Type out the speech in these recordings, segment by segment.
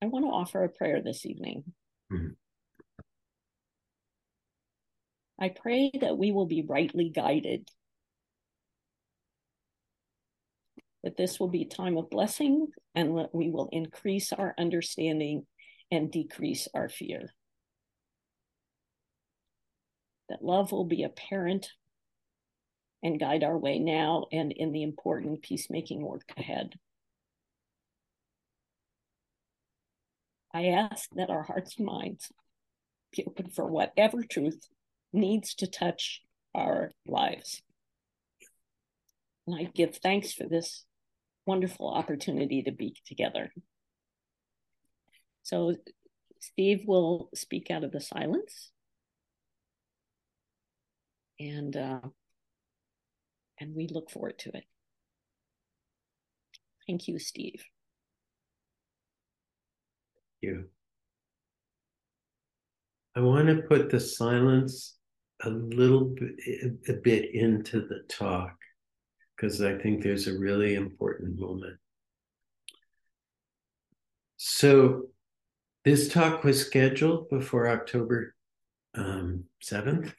I want to offer a prayer this evening. Mhm. I pray that we will be rightly guided, that this will be a time of blessing, and that we will increase our understanding and decrease our fear. That love will be apparent and guide our way now and in the important peacemaking work ahead. I ask that our hearts and minds be open for whatever truth needs to touch our lives. And I give thanks for this wonderful opportunity to be together. So, Steve will speak out of the silence. And uh, and we look forward to it. Thank you, Steve. You. I want to put the silence a little bit, a bit into the talk because I think there's a really important moment. So, this talk was scheduled before October um, 7th.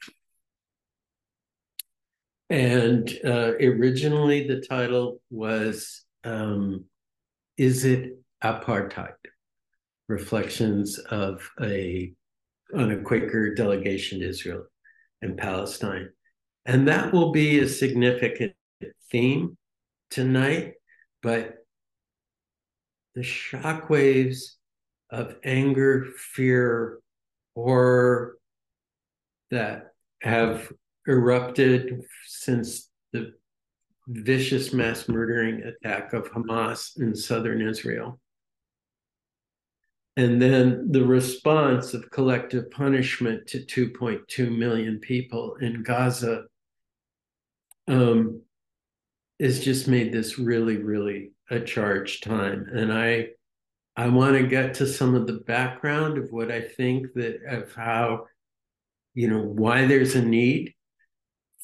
And uh, originally, the title was um, Is It Apartheid? Reflections of a on a Quaker delegation to Israel and Palestine. And that will be a significant theme tonight, but the shockwaves of anger, fear, horror that have erupted since the vicious mass murdering attack of Hamas in southern Israel and then the response of collective punishment to 2.2 million people in Gaza um, has just made this really, really a charged time. And I, I want to get to some of the background of what I think that of how, you know, why there's a need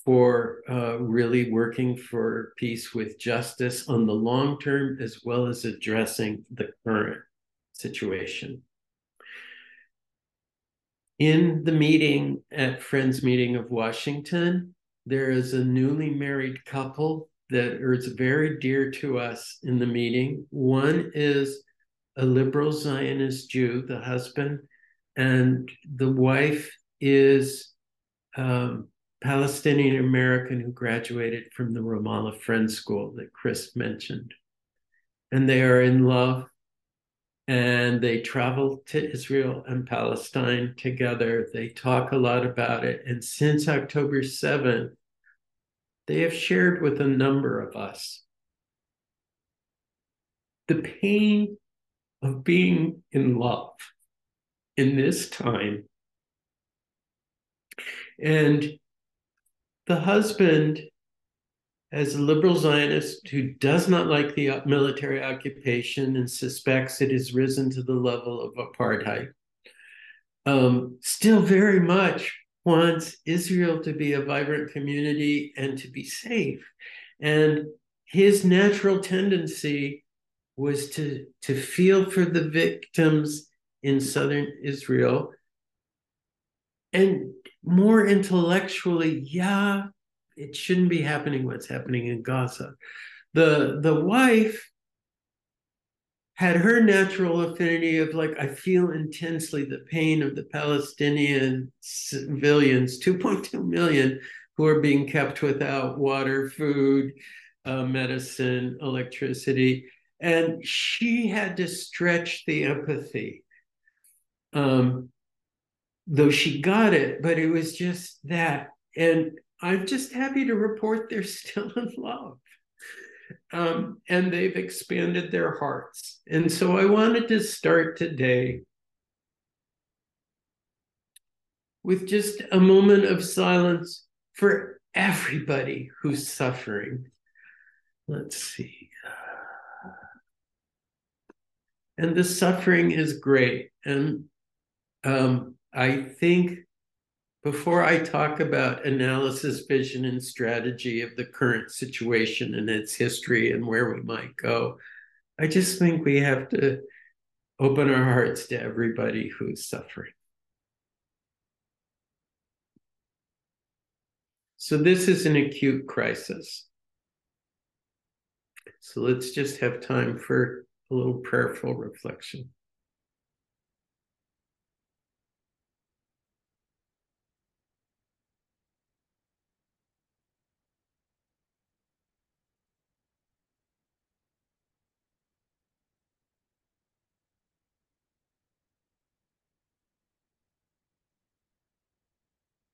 for uh, really working for peace with justice on the long term, as well as addressing the current situation. In the meeting at Friends Meeting of Washington, there is a newly married couple that is very dear to us in the meeting. One is a liberal Zionist Jew, the husband, and the wife is um, Palestinian American who graduated from the Ramallah Friends School that Chris mentioned. And they are in love and they travel to Israel and Palestine together. They talk a lot about it. And since October 7th, they have shared with a number of us the pain of being in love in this time. And the husband as a liberal Zionist who does not like the military occupation and suspects it has risen to the level of apartheid, um, still very much wants Israel to be a vibrant community and to be safe. And his natural tendency was to, to feel for the victims in southern Israel and more intellectually, yeah, it shouldn't be happening what's happening in Gaza. The the wife had her natural affinity of like I feel intensely the pain of the Palestinian civilians, 2.2 million who are being kept without water, food, uh, medicine, electricity, and she had to stretch the empathy. Um, though she got it, but it was just that. And I'm just happy to report they're still in love. Um, and they've expanded their hearts. And so I wanted to start today with just a moment of silence for everybody who's suffering. Let's see. And the suffering is great. And um, I think before I talk about analysis, vision, and strategy of the current situation and its history and where we might go, I just think we have to open our hearts to everybody who's suffering. So, this is an acute crisis. So, let's just have time for a little prayerful reflection.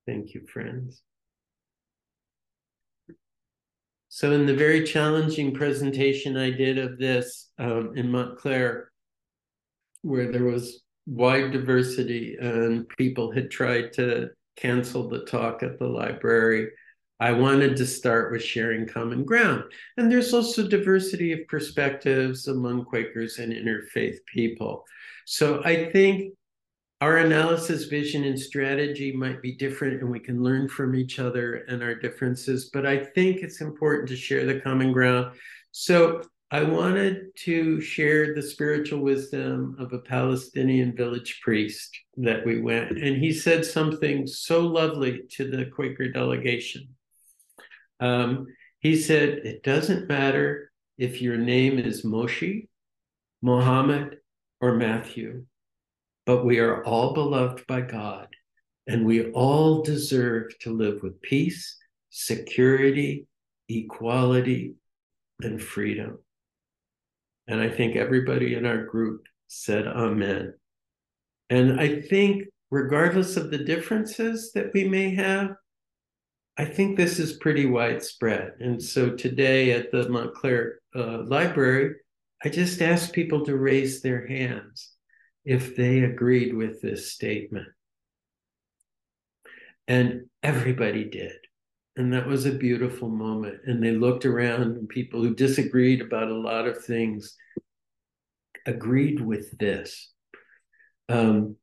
Thank you, friends. So, in the very challenging presentation I did of this um, in Montclair, where there was wide diversity and people had tried to cancel the talk at the library, I wanted to start with sharing common ground. And there's also diversity of perspectives among Quakers and interfaith people. So I think our analysis, vision, and strategy might be different, and we can learn from each other and our differences. But I think it's important to share the common ground. So I wanted to share the spiritual wisdom of a Palestinian village priest that we went, and he said something so lovely to the Quaker delegation. Um, he said, It doesn't matter if your name is Moshe, Mohammed, or Matthew but we are all beloved by God, and we all deserve to live with peace, security, equality, and freedom. And I think everybody in our group said Amen. And I think, regardless of the differences that we may have, I think this is pretty widespread. And so today at the Montclair uh, Library, I just asked people to raise their hands if they agreed with this statement. And everybody did. And that was a beautiful moment. And they looked around, and people who disagreed about a lot of things agreed with this. Um,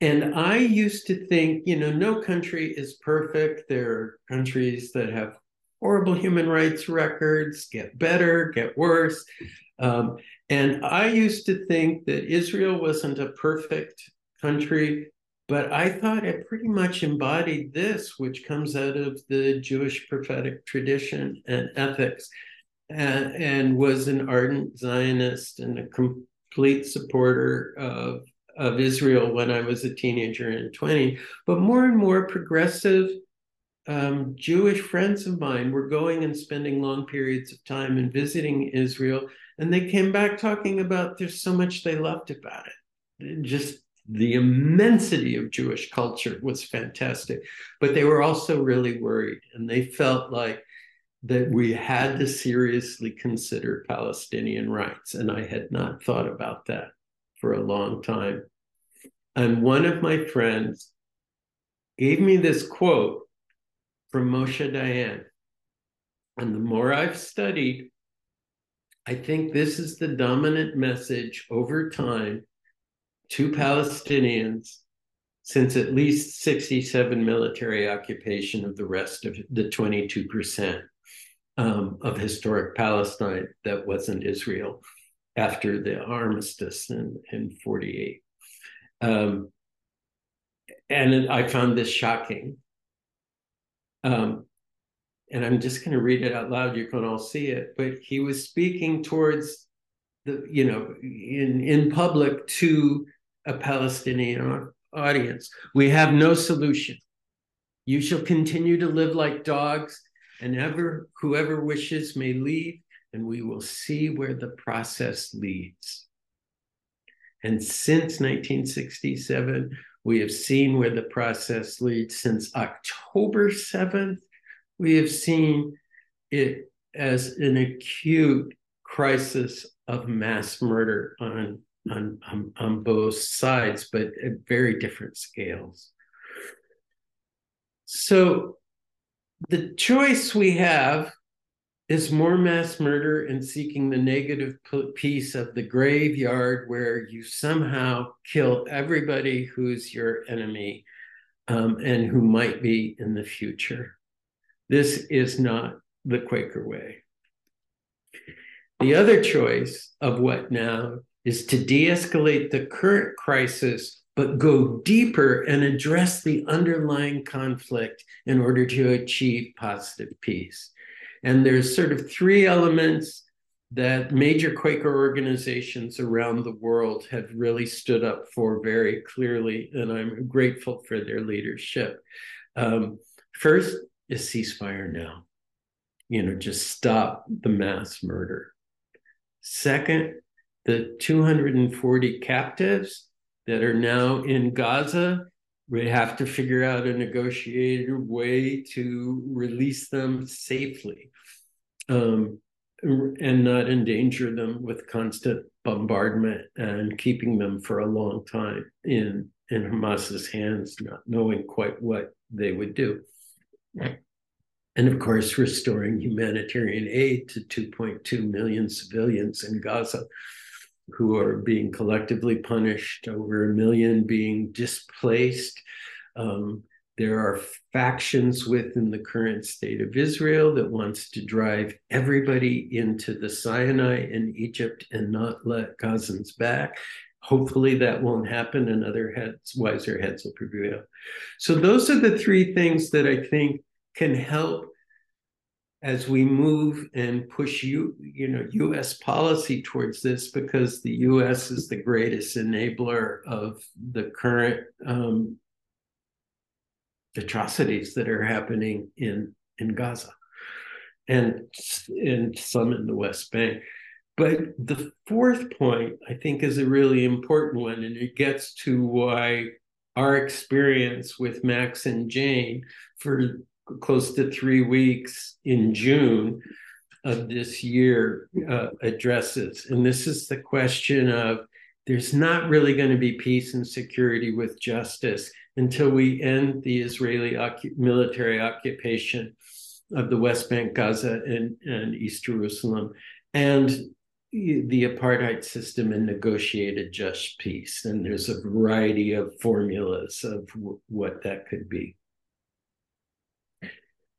and I used to think, you know, no country is perfect. There are countries that have horrible human rights records, get better, get worse. Um, and I used to think that Israel wasn't a perfect country, but I thought it pretty much embodied this, which comes out of the Jewish prophetic tradition and ethics, and, and was an ardent Zionist and a complete supporter of, of Israel when I was a teenager and 20. But more and more progressive um, Jewish friends of mine were going and spending long periods of time and visiting Israel and they came back talking about there's so much they loved about it. Just the immensity of Jewish culture was fantastic. But they were also really worried and they felt like that we had to seriously consider Palestinian rights. And I had not thought about that for a long time. And one of my friends gave me this quote from Moshe Dayan. And the more I've studied, I think this is the dominant message over time to Palestinians since at least 67 military occupation of the rest of the 22% um, of historic Palestine that wasn't Israel after the armistice in, in 48. Um, and I found this shocking. Um, and I'm just going to read it out loud. You can all see it. But he was speaking towards the, you know, in in public to a Palestinian audience. We have no solution. You shall continue to live like dogs, and ever whoever wishes may leave, and we will see where the process leads. And since 1967, we have seen where the process leads since October 7th we have seen it as an acute crisis of mass murder on, on, on, on both sides, but at very different scales. So the choice we have is more mass murder and seeking the negative peace of the graveyard where you somehow kill everybody who's your enemy um, and who might be in the future. This is not the Quaker way. The other choice of what now is to de escalate the current crisis, but go deeper and address the underlying conflict in order to achieve positive peace. And there's sort of three elements that major Quaker organizations around the world have really stood up for very clearly, and I'm grateful for their leadership. Um, first is ceasefire now. You know, just stop the mass murder. Second, the 240 captives that are now in Gaza, we have to figure out a negotiated way to release them safely. Um, and not endanger them with constant bombardment and keeping them for a long time in in Hamas's hands, not knowing quite what they would do. And of course, restoring humanitarian aid to 2.2 million civilians in Gaza who are being collectively punished, over a million being displaced. Um, there are factions within the current state of Israel that wants to drive everybody into the Sinai in Egypt and not let Gazans back. Hopefully that won't happen and other heads, wiser heads will prevail. So those are the three things that I think can help as we move and push you, you know, U.S. policy towards this, because the U.S. is the greatest enabler of the current um, atrocities that are happening in in Gaza and and some in the West Bank. But the fourth point, I think, is a really important one, and it gets to why our experience with Max and Jane for close to three weeks in June of this year uh, addresses. And this is the question of there's not really going to be peace and security with justice until we end the Israeli ocu- military occupation of the West Bank, Gaza, and, and East Jerusalem, and the apartheid system and negotiate a just peace. And there's a variety of formulas of w- what that could be.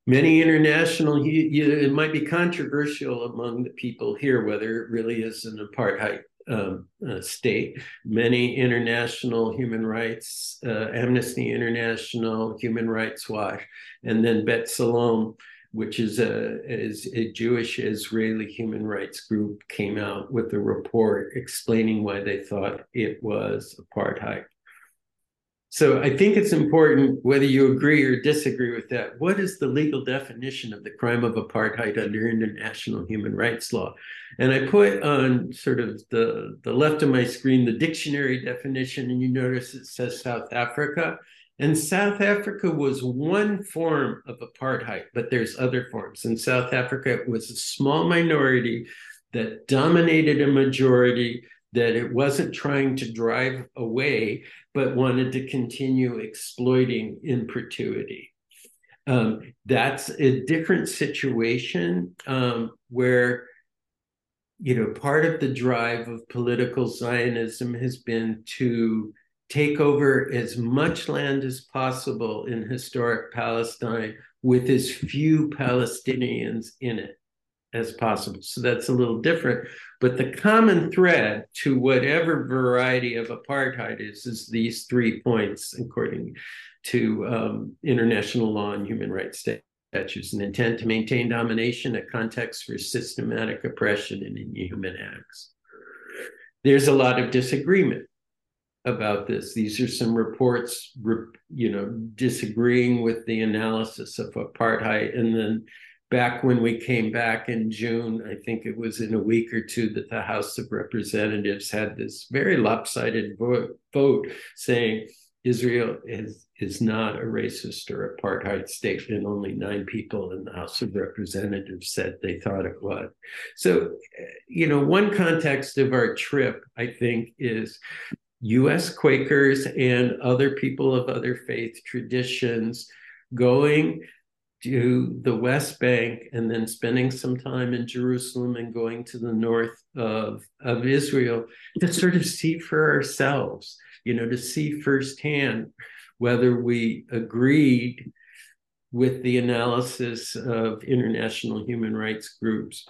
Many international, you, you, it might be controversial among the people here whether it really is an apartheid um, uh, state. Many international human rights, uh, Amnesty International, Human Rights Watch, and then B'Tselem, which is a, is a Jewish Israeli human rights group, came out with a report explaining why they thought it was apartheid. So I think it's important, whether you agree or disagree with that, what is the legal definition of the crime of apartheid under international human rights law? And I put on sort of the, the left of my screen the dictionary definition, and you notice it says South Africa. And South Africa was one form of apartheid, but there's other forms. In South Africa, it was a small minority that dominated a majority that it wasn't trying to drive away, but wanted to continue exploiting in perpetuity. Um, that's a different situation um, where, you know, part of the drive of political Zionism has been to take over as much land as possible in historic Palestine with as few Palestinians in it as possible. So that's a little different. But the common thread to whatever variety of apartheid is, is these three points, according to um, international law and human rights statutes an intent to maintain domination, a context for systematic oppression and inhuman acts. There's a lot of disagreement about this. These are some reports, you know, disagreeing with the analysis of apartheid, and then back when we came back in June, I think it was in a week or two that the House of Representatives had this very lopsided vote, saying Israel is, is not a racist or apartheid state, and only nine people in the House of Representatives said they thought it was. So, you know, one context of our trip, I think, is US Quakers and other people of other faith traditions going to the West Bank and then spending some time in Jerusalem and going to the north of, of Israel to sort of see for ourselves, you know, to see firsthand whether we agreed with the analysis of international human rights groups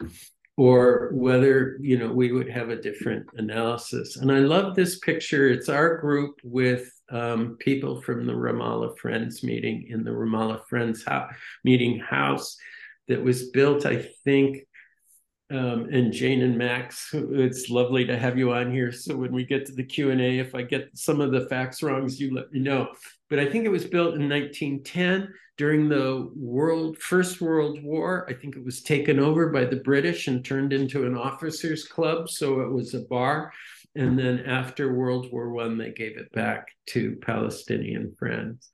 or whether you know we would have a different analysis. And I love this picture. It's our group with um, people from the Ramallah Friends meeting in the Ramallah Friends ho- meeting house that was built, I think. Um, and Jane and Max, it's lovely to have you on here. So when we get to the Q and A, if I get some of the facts wrong, you let me know. But I think it was built in 1910 during the world first world war i think it was taken over by the british and turned into an officers club so it was a bar and then after world war one they gave it back to palestinian friends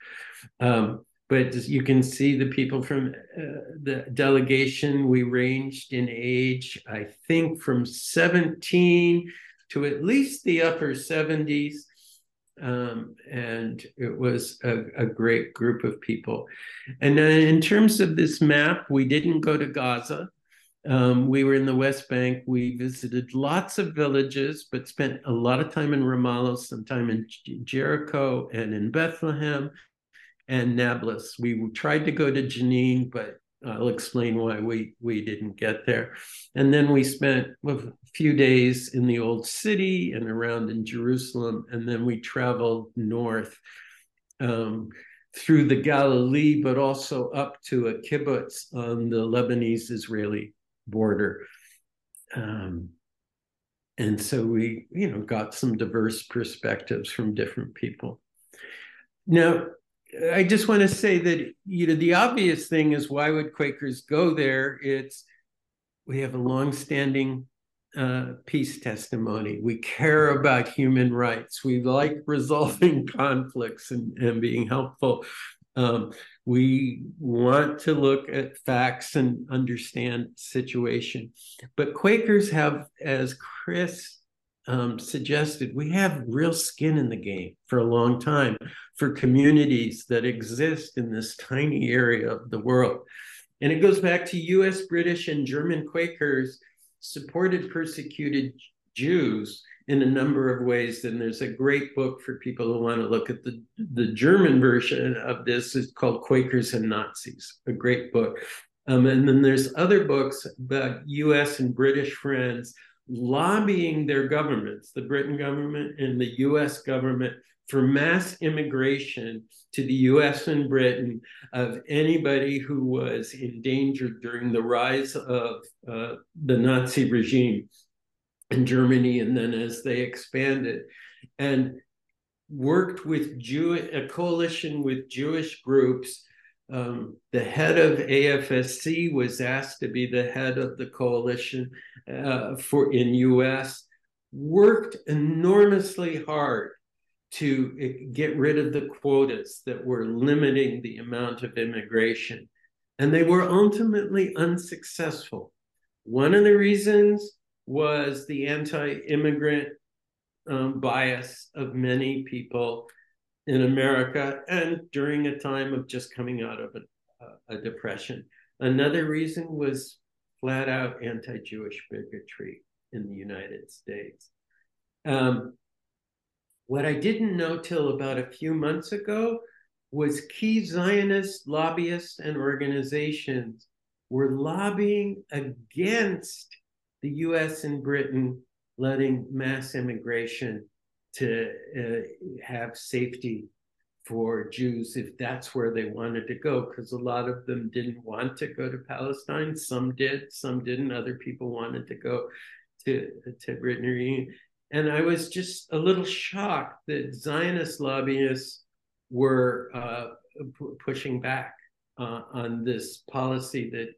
um, but you can see the people from uh, the delegation we ranged in age i think from 17 to at least the upper 70s um, and it was a, a, great group of people. And in terms of this map, we didn't go to Gaza. Um, we were in the West Bank. We visited lots of villages, but spent a lot of time in Ramallah, some time in Jericho and in Bethlehem and Nablus. We tried to go to Jenin, but I'll explain why we we didn't get there. And then we spent a few days in the old city and around in Jerusalem, and then we traveled north um, through the Galilee, but also up to a kibbutz on the Lebanese-Israeli border. Um, and so we, you know, got some diverse perspectives from different people. Now, I just want to say that you know the obvious thing is why would Quakers go there? It's we have a long-standing uh, peace testimony. We care about human rights. We like resolving conflicts and, and being helpful. Um, we want to look at facts and understand situation. But Quakers have, as Chris um, suggested, we have real skin in the game for a long time for communities that exist in this tiny area of the world. And it goes back to US, British, and German Quakers supported persecuted Jews in a number of ways. And there's a great book for people who want to look at the, the German version of this. It's called Quakers and Nazis, a great book. Um, and then there's other books about US and British friends lobbying their governments, the Britain government and the US government, for mass immigration to the US and Britain of anybody who was endangered during the rise of uh, the Nazi regime in Germany and then as they expanded. And worked with Jew a coalition with Jewish groups um, the head of AFSC was asked to be the head of the coalition uh, for in U.S. Worked enormously hard to uh, get rid of the quotas that were limiting the amount of immigration, and they were ultimately unsuccessful. One of the reasons was the anti-immigrant um, bias of many people in America and during a time of just coming out of a, a depression. Another reason was flat out anti Jewish bigotry in the United States. Um, what I didn't know till about a few months ago was key Zionist lobbyists and organizations were lobbying against the US and Britain letting mass immigration to uh, have safety for Jews if that's where they wanted to go, because a lot of them didn't want to go to Palestine. Some did, some didn't. Other people wanted to go to to Britain. or Union. And I was just a little shocked that Zionist lobbyists were uh, p- pushing back uh, on this policy that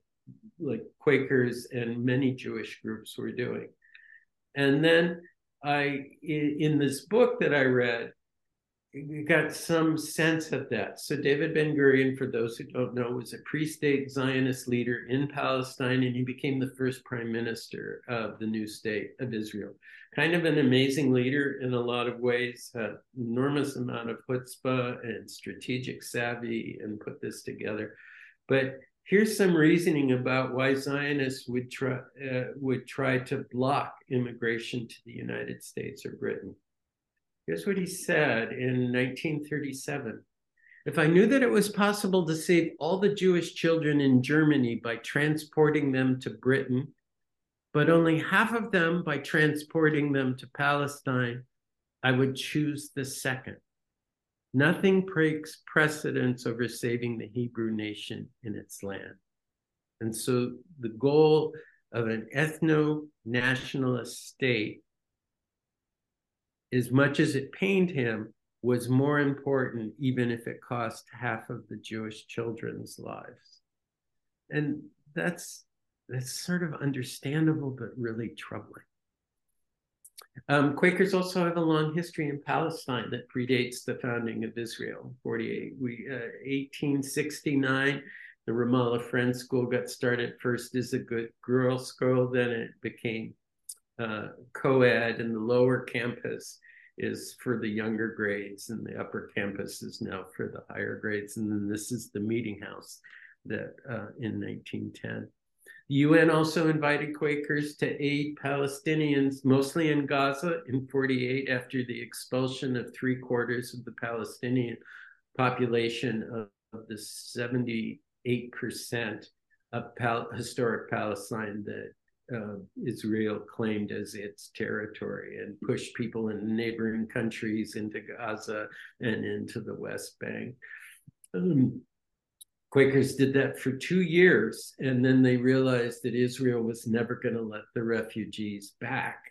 like Quakers and many Jewish groups were doing. And then I in this book that I read, got some sense of that. So David Ben Gurion, for those who don't know, was a pre-state Zionist leader in Palestine, and he became the first prime minister of the new state of Israel. Kind of an amazing leader in a lot of ways, had enormous amount of chutzpah and strategic savvy, and put this together. But here's some reasoning about why Zionists would try uh, would try to block immigration to the United States or Britain. Here's what he said in 1937. If I knew that it was possible to save all the Jewish children in Germany by transporting them to Britain, but only half of them by transporting them to Palestine, I would choose the second. Nothing breaks precedence over saving the Hebrew nation in its land. And so the goal of an ethno nationalist state, as much as it pained him, was more important, even if it cost half of the Jewish children's lives. And that's that's sort of understandable, but really troubling. Um, Quakers also have a long history in Palestine that predates the founding of Israel. 48, we, uh, 1869, the Ramallah Friends School got started first as a good girls' school, then it became uh, co-ed, and the lower campus is for the younger grades, and the upper campus is now for the higher grades. And then this is the meeting house that uh, in 1910. UN also invited Quakers to aid Palestinians, mostly in Gaza, in 48 after the expulsion of three quarters of the Palestinian population of, of the 78% of Pal- historic Palestine that uh, Israel claimed as its territory and pushed people in neighboring countries into Gaza and into the West Bank. Um, Quakers did that for two years, and then they realized that Israel was never going to let the refugees back.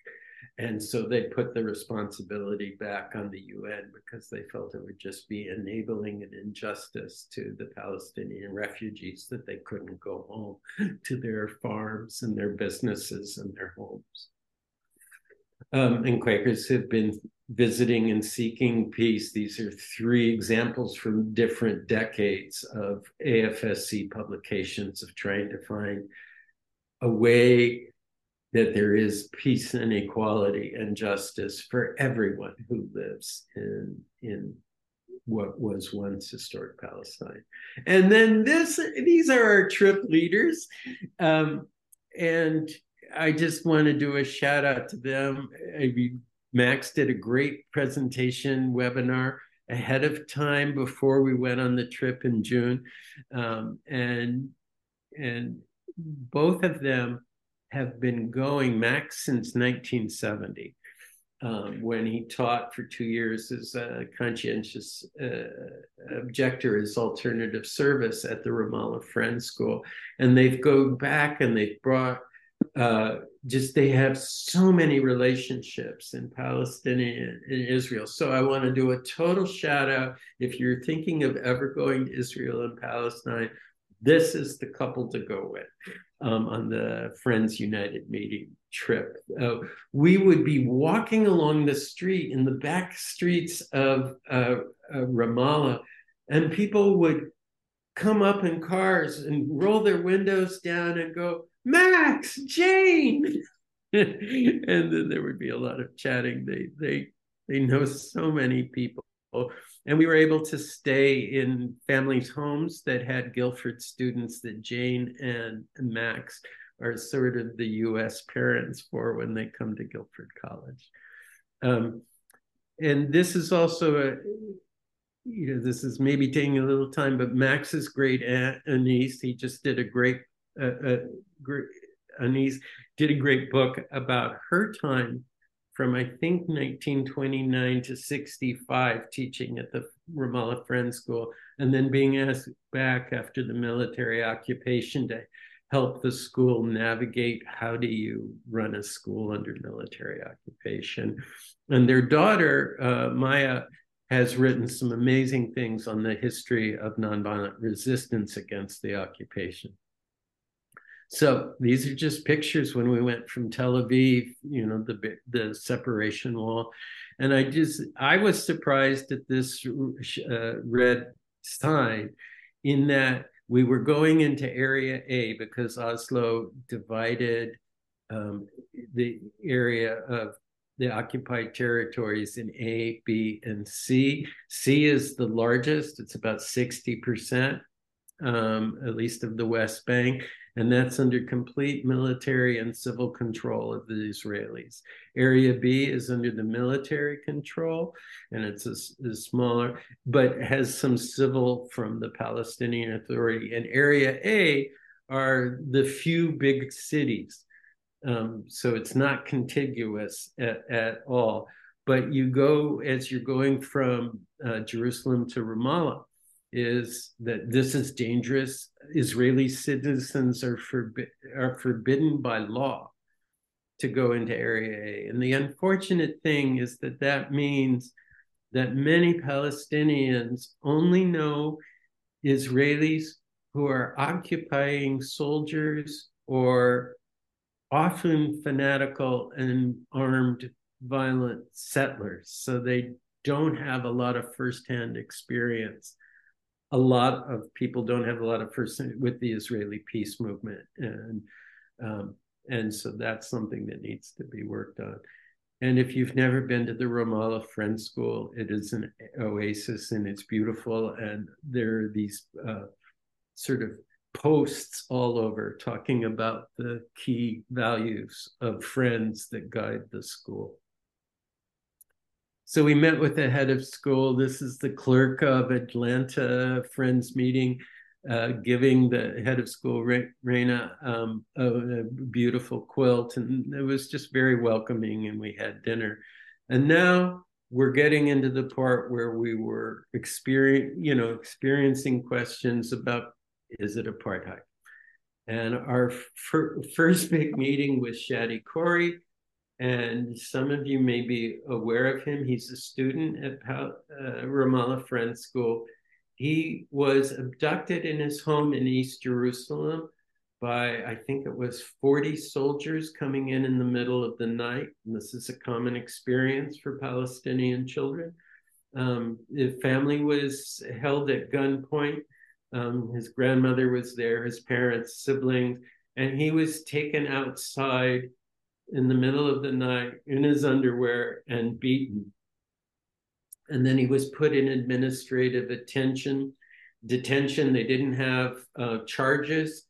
And so they put the responsibility back on the UN because they felt it would just be enabling an injustice to the Palestinian refugees that they couldn't go home to their farms and their businesses and their homes. Um, and Quakers have been visiting and seeking peace. These are three examples from different decades of AFSC publications of trying to find a way that there is peace and equality and justice for everyone who lives in in what was once historic Palestine. And then this these are our trip leaders. Um, and I just want to do a shout out to them. Max did a great presentation webinar ahead of time before we went on the trip in June, um, and and both of them have been going Max since 1970. Um, when he taught for two years as a conscientious uh, objector as alternative service at the Ramallah Friends School. And they've gone back and they've brought uh, just they have so many relationships in Palestinian in Israel. So I want to do a total shout out. If you're thinking of ever going to Israel and Palestine, this is the couple to go with um, on the Friends United meeting trip. Uh, we would be walking along the street in the back streets of uh, uh, Ramallah, and people would come up in cars and roll their windows down and go, Max, Jane. and then there would be a lot of chatting. They they they know so many people. And we were able to stay in families' homes that had Guilford students that Jane and Max are sort of the US parents for when they come to Guilford College. Um, and this is also a, you know, this is maybe taking a little time, but Max's great aunt Annice, he just did a great uh, great, Annice did a great book about her time from I think 1929 to 65 teaching at the Ramallah Friends School and then being asked back after the military occupation to help the school navigate how do you run a school under military occupation. And their daughter, uh, Maia, has written some amazing things on the history of nonviolent resistance against the occupation. So these are just pictures when we went from Tel Aviv, you know, the the separation wall, and I just I was surprised at this uh, red sign, in that we were going into Area A because Oslo divided um, the area of the occupied territories in A, B, and C. C is the largest; it's about sixty percent, um, at least of the West Bank and that's under complete military and civil control of the Israelis. Area B is under the military control, and it's a, a smaller, but has some civil from the Palestinian Authority. And Area A are the few big cities. Um, so it's not contiguous at, at, all. But you go as you're going from uh, Jerusalem to Ramallah, is that this is dangerous. Israeli citizens are, forbi- are forbidden by law to go into Area A. And the unfortunate thing is that that means that many Palestinians only know Israelis who are occupying soldiers or often fanatical and armed violent settlers. So they don't have a lot of firsthand experience. A lot of people don't have a lot of first with the Israeli peace movement, and um, and so that's something that needs to be worked on. And if you've never been to the Ramallah Friends School, it is an oasis and it's beautiful. And there are these uh, sort of posts all over talking about the key values of friends that guide the school. So we met with the head of school. This is the clerk of Atlanta Friends meeting uh, giving the head of school, Raina, um, a, a, beautiful quilt. And it was just very welcoming, and we had dinner. And now we're getting into the part where we were experience, you know, experiencing questions about is it apartheid? And our fir- first big meeting with Shadi Khoury, and some of you may be aware of him. He's a student at uh, Ramallah Friends School he was abducted in his home in East Jerusalem by, I think it was 40 soldiers coming in in the middle of the night. And this is a common experience for Palestinian children. Um, the family was held at gunpoint. Um, his grandmother was there, his parents, siblings, and he was taken outside in the middle of the night in his underwear and beaten. And then he was put in administrative attention detention. They didn't have uh, charges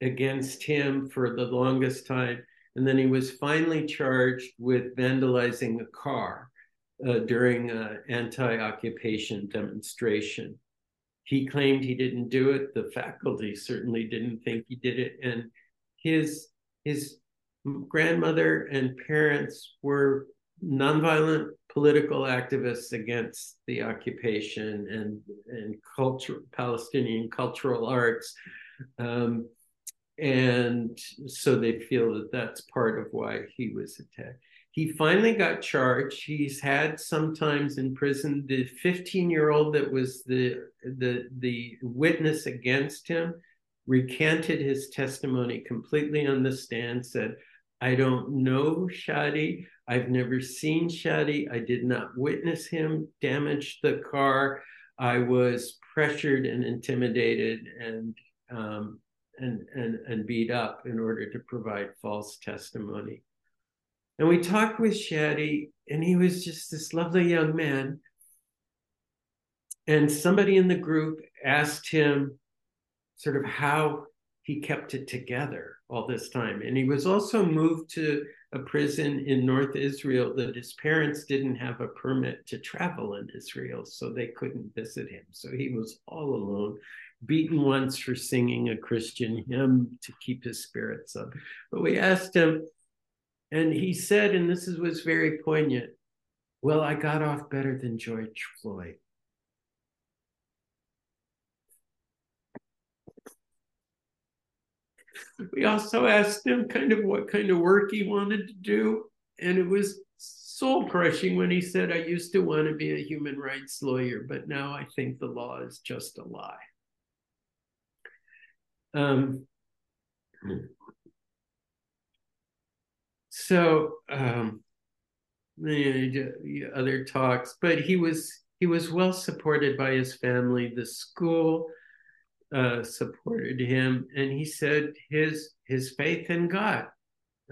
against him for the longest time. And then he was finally charged with vandalizing a car uh, during an anti-occupation demonstration. He claimed he didn't do it. The faculty certainly didn't think he did it. And his his grandmother and parents were nonviolent political activists against the occupation and and culture Palestinian cultural arts. Um, and so they feel that that's part of why he was attacked. He finally got charged. He's had sometimes in prison. The 15 year old that was the, the, the witness against him recanted his testimony completely on the stand, said, I don't know Shadi. I've never seen Shadi. I did not witness him damage the car. I was pressured and intimidated and um, and, and and beat up in order to provide false testimony. And we talked with Shadi, and he was just this lovely young man. And somebody in the group asked him sort of how he kept it together all this time. And he was also moved to a prison in North Israel that his parents didn't have a permit to travel in Israel, so they couldn't visit him. So he was all alone, beaten once for singing a Christian hymn to keep his spirits up. But we asked him, and he said, and this was very poignant, well, I got off better than George Floyd. We also asked him kind of what kind of work he wanted to do. And it was soul crushing when he said, I used to want to be a human rights lawyer, but now I think the law is just a lie. Um, so um, the other talks, but he was he was well supported by his family, the school, uh, supported him, and he said his his faith in God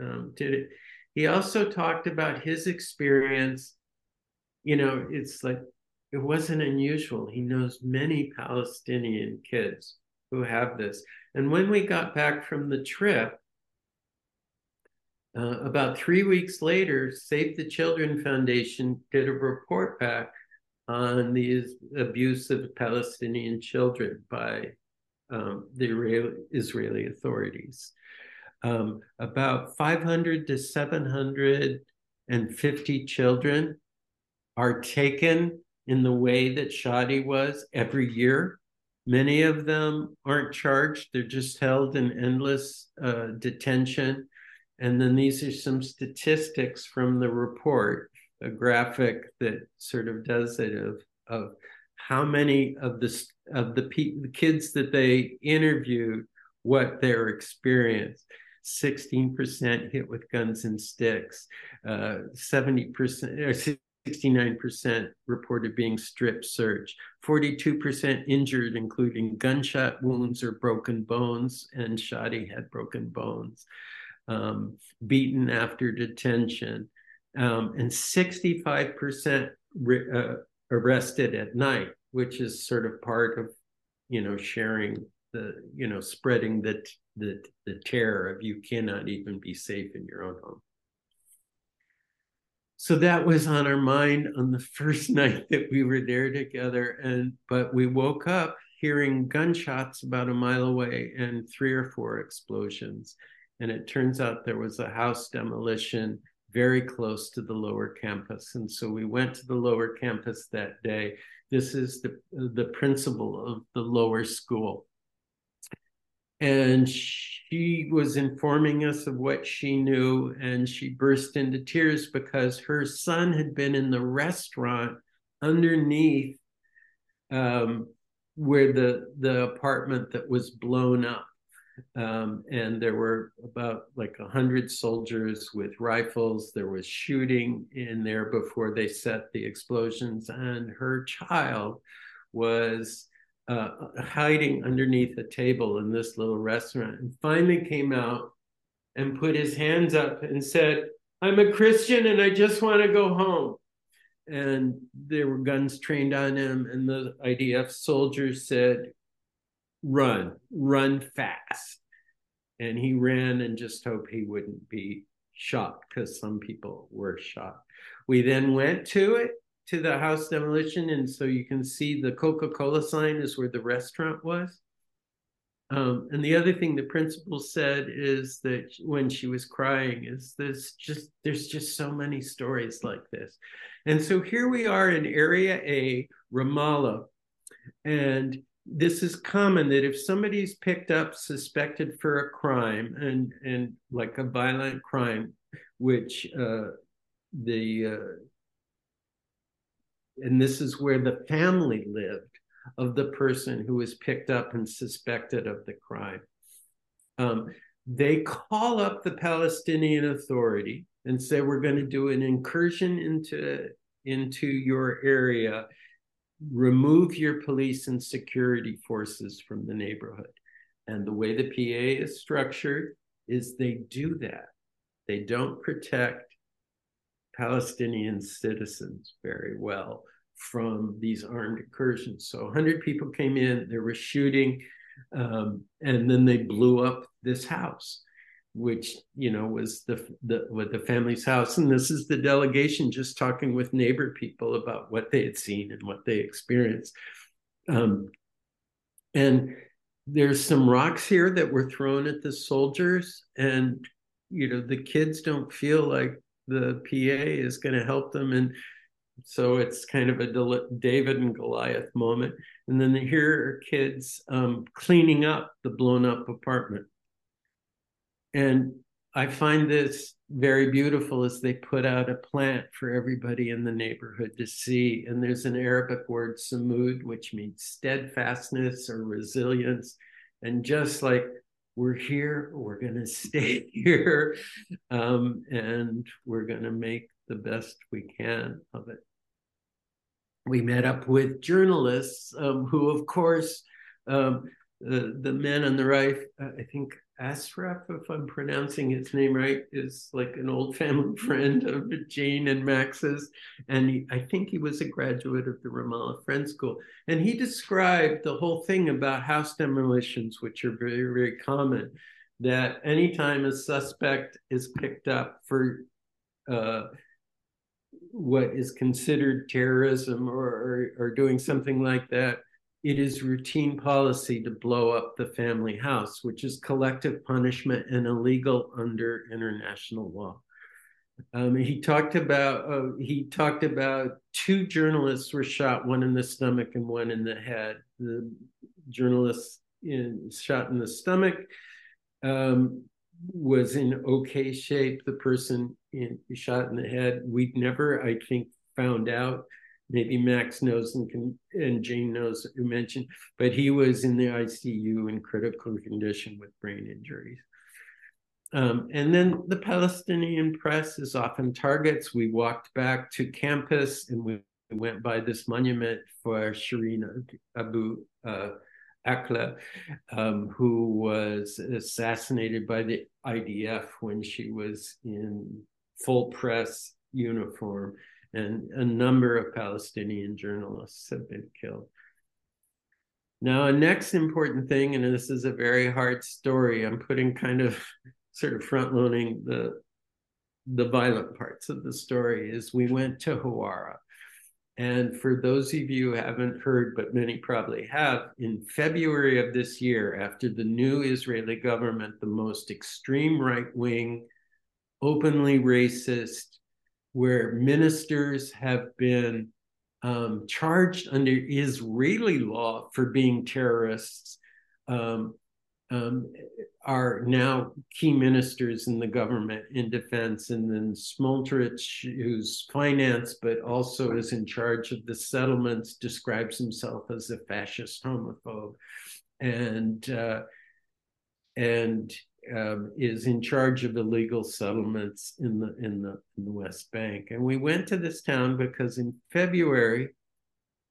um, did it. He also talked about his experience. You know, it's like it wasn't unusual. He knows many Palestinian kids who have this. And when we got back from the trip, uh, about three weeks later, Save the Children Foundation did a report back on the abuse of Palestinian children by um, the Israeli authorities. Um, about 500 to 750 children are taken in the way that Shadi was every year. Many of them aren't charged, they're just held in endless uh, detention. And then these are some statistics from the report, a graphic that sort of does it of, of how many of the, of the, pe- the kids that they interviewed, what their experience. 16% hit with guns and sticks, uh, 70%, or 69% reported being strip searched, 42% injured, including gunshot wounds or broken bones, and Shadi had broken bones, um, beaten after detention, um, and 65% re- uh, arrested at night, which is sort of part of, you know, sharing the, you know, spreading the, the, the terror of you cannot even be safe in your own home. So that was on our mind on the first night that we were there together and but we woke up hearing gunshots about a mile away and three or four explosions. And it turns out there was a house demolition very close to the lower campus. And so we went to the lower campus that day. This is the the principal of the lower school. And she was informing us of what she knew and she burst into tears because her son had been in the restaurant underneath um, where the the apartment that was blown up um, and there were about like a hundred soldiers with rifles. There was shooting in there before they set the explosions. And her child was uh, hiding underneath a table in this little restaurant and finally came out and put his hands up and said, I'm a Christian and I just want to go home. And there were guns trained on him, and the IDF soldiers said, Run, run fast. And he ran and just hoped he wouldn't be shot because some people were shot. We then went to it to the house demolition, and so you can see the Coca-Cola sign is where the restaurant was. Um, and the other thing the principal said is that when she was crying is this just there's just so many stories like this. And so here we are in area A, Ramallah, and this is common that if somebody's picked up suspected for a crime and and like a violent crime, which uh, the uh, and this is where the family lived of the person who was picked up and suspected of the crime. Um, they call up the Palestinian Authority and say, We're going to do an incursion into, into your area, remove your police and security forces from the neighborhood. And the way the PA is structured is they do that. They don't protect Palestinian citizens very well from these armed incursions. So 100 people came in, there was shooting, um, and then they blew up this house, which you know was the the with the family's house. And this is the delegation just talking with neighbor people about what they had seen and what they experienced. Um, and there's some rocks here that were thrown at the soldiers, and you know the kids don't feel like the PA is going to help them. And so it's kind of a David and Goliath moment. And then here are kids um, cleaning up the blown up apartment. And I find this very beautiful as they put out a plant for everybody in the neighborhood to see. And there's an Arabic word, samud, which means steadfastness or resilience. And just like we're here, we're going to stay here, um, and we're going to make the best we can of it. We met up with journalists um, who, of course, um, the, the men on the right, I think Ashraf, if I'm pronouncing his name right, is like an old family friend of Jane and Max's. And he, I think he was a graduate of the Ramallah Friends School. And he described the whole thing about house demolitions, which are very, very common, that anytime a suspect is picked up for uh, what is considered terrorism or, or, or doing something like that, it is routine policy to blow up the family house, which is collective punishment and illegal under international law. Um, he talked about uh, he talked about two journalists were shot, one in the stomach and one in the head. The journalist in, shot in the stomach um, was in okay shape. The person in, shot in the head, we'd never, I think, found out. Maybe Max knows and, can, and Jane knows who mentioned, but he was in the ICU in critical condition with brain injuries. Um, and then the Palestinian press is often targets. We walked back to campus and we went by this monument for Shireen Abu uh, Akleh, um, who was assassinated by the IDF when she was in full press uniform. And a number of Palestinian journalists have been killed. Now, a next important thing, and this is a very hard story, I'm putting kind of sort of front loading the the violent parts of the story is we went to Hawara. And for those of you who haven't heard, but many probably have, in February of this year, after the new Israeli government, the most extreme right wing, openly racist, where ministers have been um, charged under Israeli law for being terrorists, um, um, are now key ministers in the government in defense. And then Smotrich, who's finance, but also is in charge of the settlements, describes himself as a fascist homophobe. And uh, and um, is in charge of illegal settlements in the in the in the West Bank. And we went to this town because in February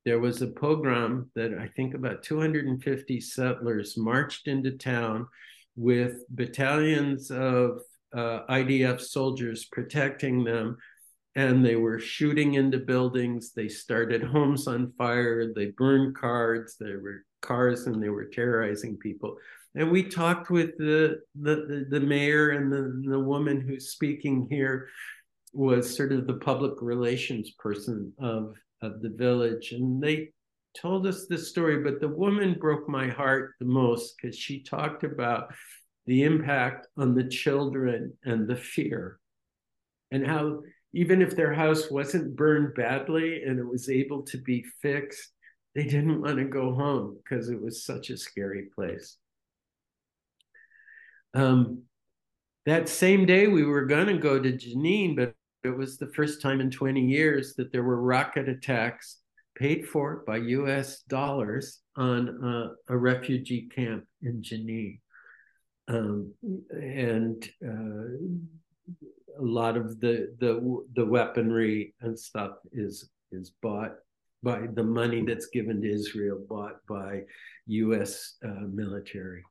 there was a pogrom that I think about 250 settlers marched into town with battalions of uh, IDF soldiers protecting them. And they were shooting into buildings. They started homes on fire. They burned cars. There were cars and they were terrorizing people. And we talked with the, the, the, mayor and the, the woman who's speaking here was sort of the public relations person of of the village. And they told us this story, but the woman broke my heart the most because she talked about the impact on the children and the fear, and how even if their house wasn't burned badly and it was able to be fixed, they didn't want to go home because it was such a scary place. Um, that same day, we were going to go to Jenin, but it was the first time in 20 years that there were rocket attacks paid for by US dollars on uh, a refugee camp in Jenin. Um, and uh, a lot of the, the the weaponry and stuff is is bought by the money that's given to Israel, bought by U.S. Uh, military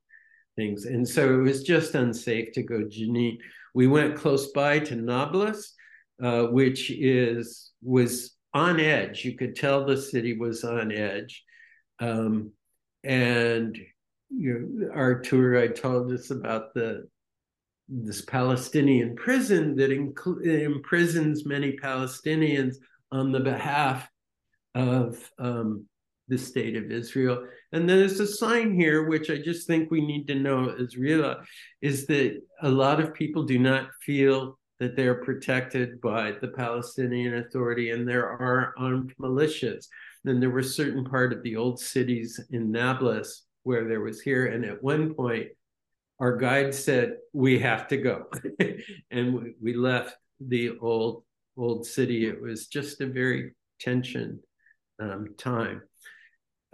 things, and so it was just unsafe to go Jenin. We went close by to Nablus, uh, which is was on edge. You could tell the city was on edge. Um, and you know, our tour guide told us about the this Palestinian prison that imprisons many Palestinians on the behalf of um, the state of Israel. And there's a sign here, which I just think we need to know as real, is that a lot of people do not feel that they're protected by the Palestinian Authority and there are armed militias. Then there were certain part of the old cities in Nablus where there was here, and at one point, our guide said we have to go, and we, we left the old old city. It was just a very tension um, time.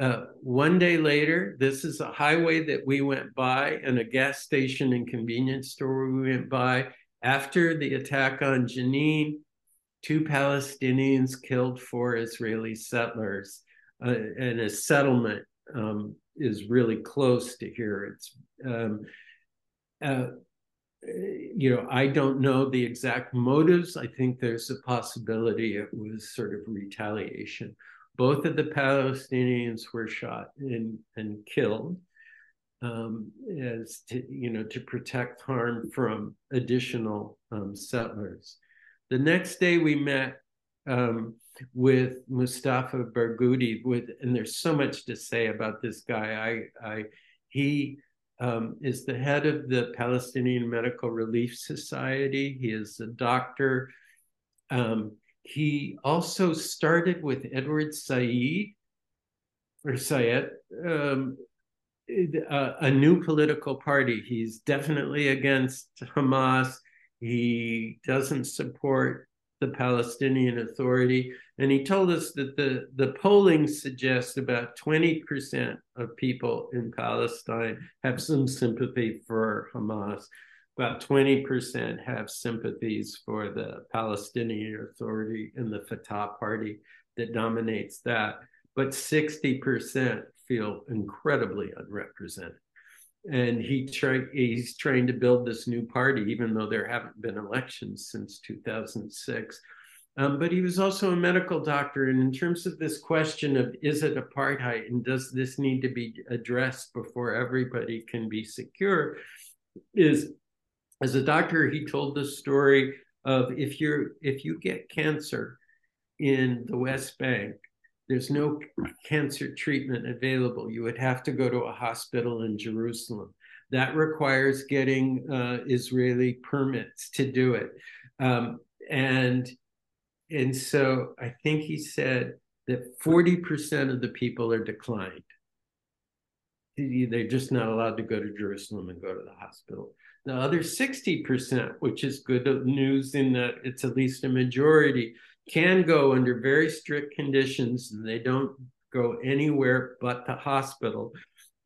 Uh, one day later, this is a highway that we went by and a gas station and convenience store we went by after the attack on Jenin, two Palestinians killed four Israeli settlers, uh, and a settlement um, is really close to here. It's um, uh, you know, I don't know the exact motives. I think there's a possibility it was sort of retaliation. Both of the Palestinians were shot and, and killed um, as to, you know, to protect harm from additional um, settlers. The next day we met um, with Mustafa Barghouti. With and there's so much to say about this guy. I, I he um, is the head of the Palestinian Medical Relief Society. He is a doctor. Um, he also started with Edward Said or Sayed, um, a, a, new political party. He's definitely against Hamas. He doesn't support the Palestinian Authority. And he told us that the, the polling suggests about 20% of people in Palestine have some sympathy for Hamas. About 20% have sympathies for the Palestinian Authority and the Fatah party that dominates that. But 60% feel incredibly unrepresented and he try, he's trying to build this new party, even though there haven't been elections since 2006. Um, but he was also a medical doctor. And in terms of this question of is it apartheid and does this need to be addressed before everybody can be secure, is as a doctor, he told the story of if you're if you get cancer in the West Bank, there's no cancer treatment available. You would have to go to a hospital in Jerusalem. That requires getting uh, Israeli permits to do it. Um, and, and so I think he said that 40% of the people are declined. They're just not allowed to go to Jerusalem and go to the hospital. The other 60%, which is good news in that it's at least a majority, can go under very strict conditions and they don't go anywhere but the hospital.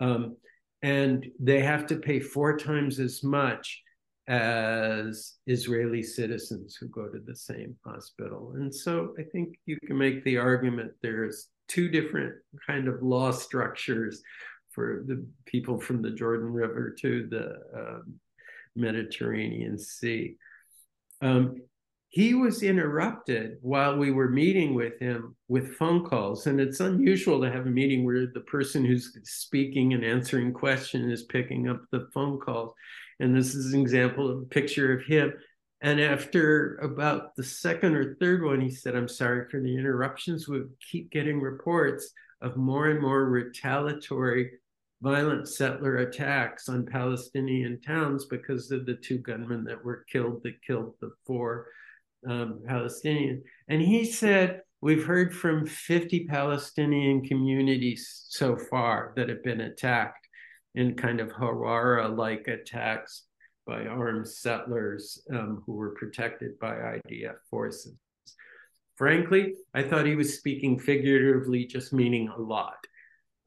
Um, and they have to pay four times as much as Israeli citizens who go to the same hospital. And so I think you can make the argument there's two different kind of law structures for the people from the Jordan River to the um, Mediterranean Sea. Um, he was interrupted while we were meeting with him with phone calls. And it's unusual to have a meeting where the person who's speaking and answering questions is picking up the phone calls. And this is an example of a picture of him. And after about the second or third one, he said, I'm sorry for the interruptions. We keep getting reports of more and more retaliatory violent settler attacks on Palestinian towns because of the two gunmen that were killed that killed the four um, Palestinian. And he said, We've heard from 50 Palestinian communities so far that have been attacked in kind of Hawara like attacks by armed settlers um, who were protected by IDF forces. Frankly, I thought he was speaking figuratively, just meaning a lot.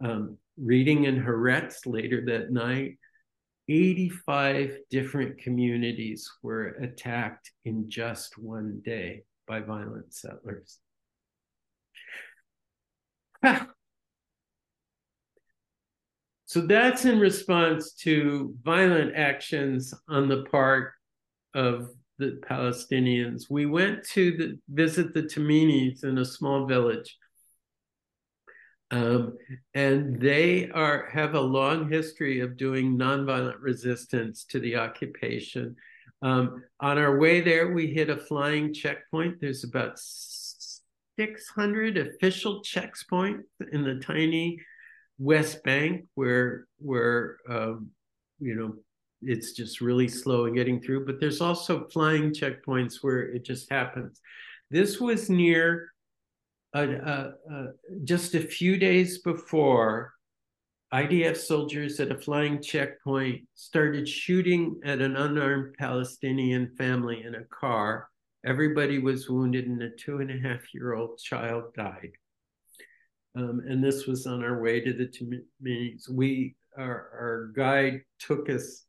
Um, reading in Haaretz later that night, 85 different communities were attacked in just one day by violent settlers. so that's in response to violent actions on the part of the Palestinians. We went to the, visit the Tamimis in a small village um, and they are have a long history of doing nonviolent resistance to the occupation. Um, on our way there, we hit a flying checkpoint. There's about 600 official checkpoints in the tiny West Bank where where um, you know it's just really slow in getting through. But there's also flying checkpoints where it just happens. This was near just a few days before, IDF soldiers at a flying checkpoint started shooting at an unarmed Palestinian family in a car. Everybody was wounded, and a two and a half year old child died. Um, and this was on our way to the Tamimis. We, our, our guide took us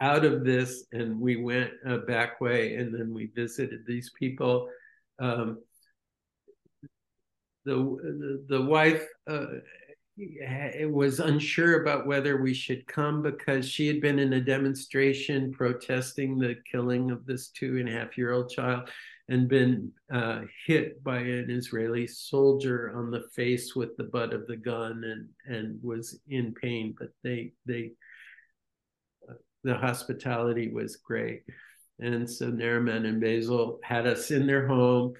out of this, and we went a back way, and then we visited these people. Um, the the, wife uh, was unsure about whether we should come because she had been in a demonstration protesting the killing of this two and a half year old child and been uh, hit by an Israeli soldier on the face with the butt of the gun and and was in pain. But they they uh, the hospitality was great, and so Nariman and Basil had us in their home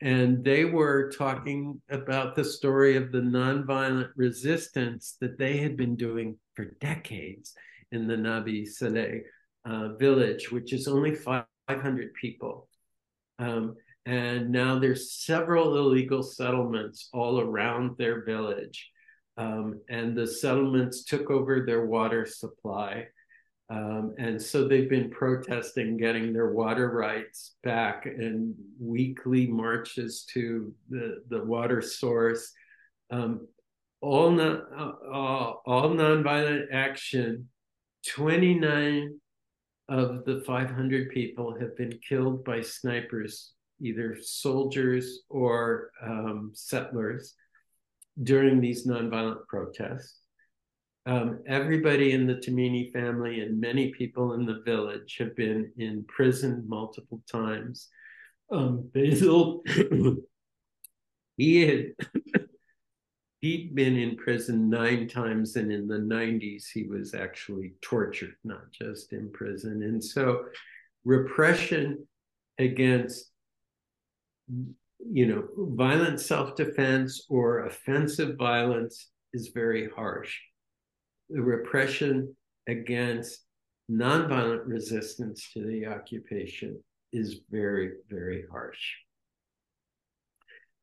and they were talking about the story of the nonviolent resistance that they had been doing for decades in the Nabi Saleh uh, village, which is only 500 people. Um, and now there's several illegal settlements all around their village. Um, and the settlements took over their water supply. Um, and so they've been protesting getting their water rights back and weekly marches to the, the water source. Um, all, non, uh, all, nonviolent action, 29 of the 500 people have been killed by snipers, either soldiers or um, settlers, during these nonviolent protests. Um, everybody in the Tamimi family and many people in the village have been in prison multiple times. Um, Basil, he had he'd been in prison nine times, and in the 90s, he was actually tortured, not just in prison. And so, repression against you know violent self-defense or offensive violence is very harsh the repression against nonviolent resistance to the occupation is very, very harsh.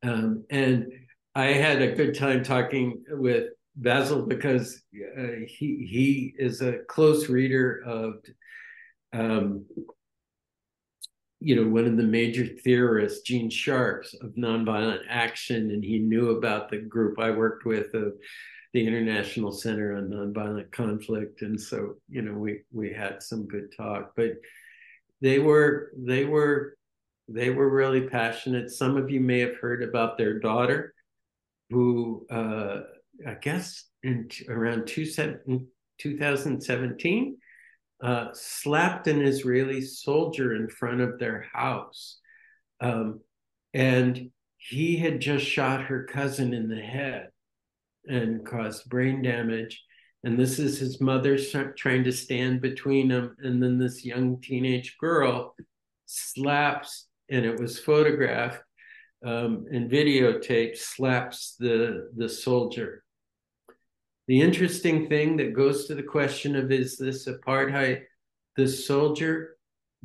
Um, and I had a good time talking with Basil because uh, he he is a close reader of, um, you know, one of the major theorists, Gene Sharps, of nonviolent action, and he knew about the group I worked with of the International Center on Nonviolent Conflict, and so you know we we had some good talk. But they were they were they were really passionate. Some of you may have heard about their daughter, who uh, I guess in around two, 2017 uh, slapped an Israeli soldier in front of their house. Um, and he had just shot her cousin in the head and caused brain damage. And this is his mother trying to stand between them. And then this young teenage girl slaps, and it was photographed um, and videotaped, slaps the, the soldier. The interesting thing that goes to the question of is this apartheid? The soldier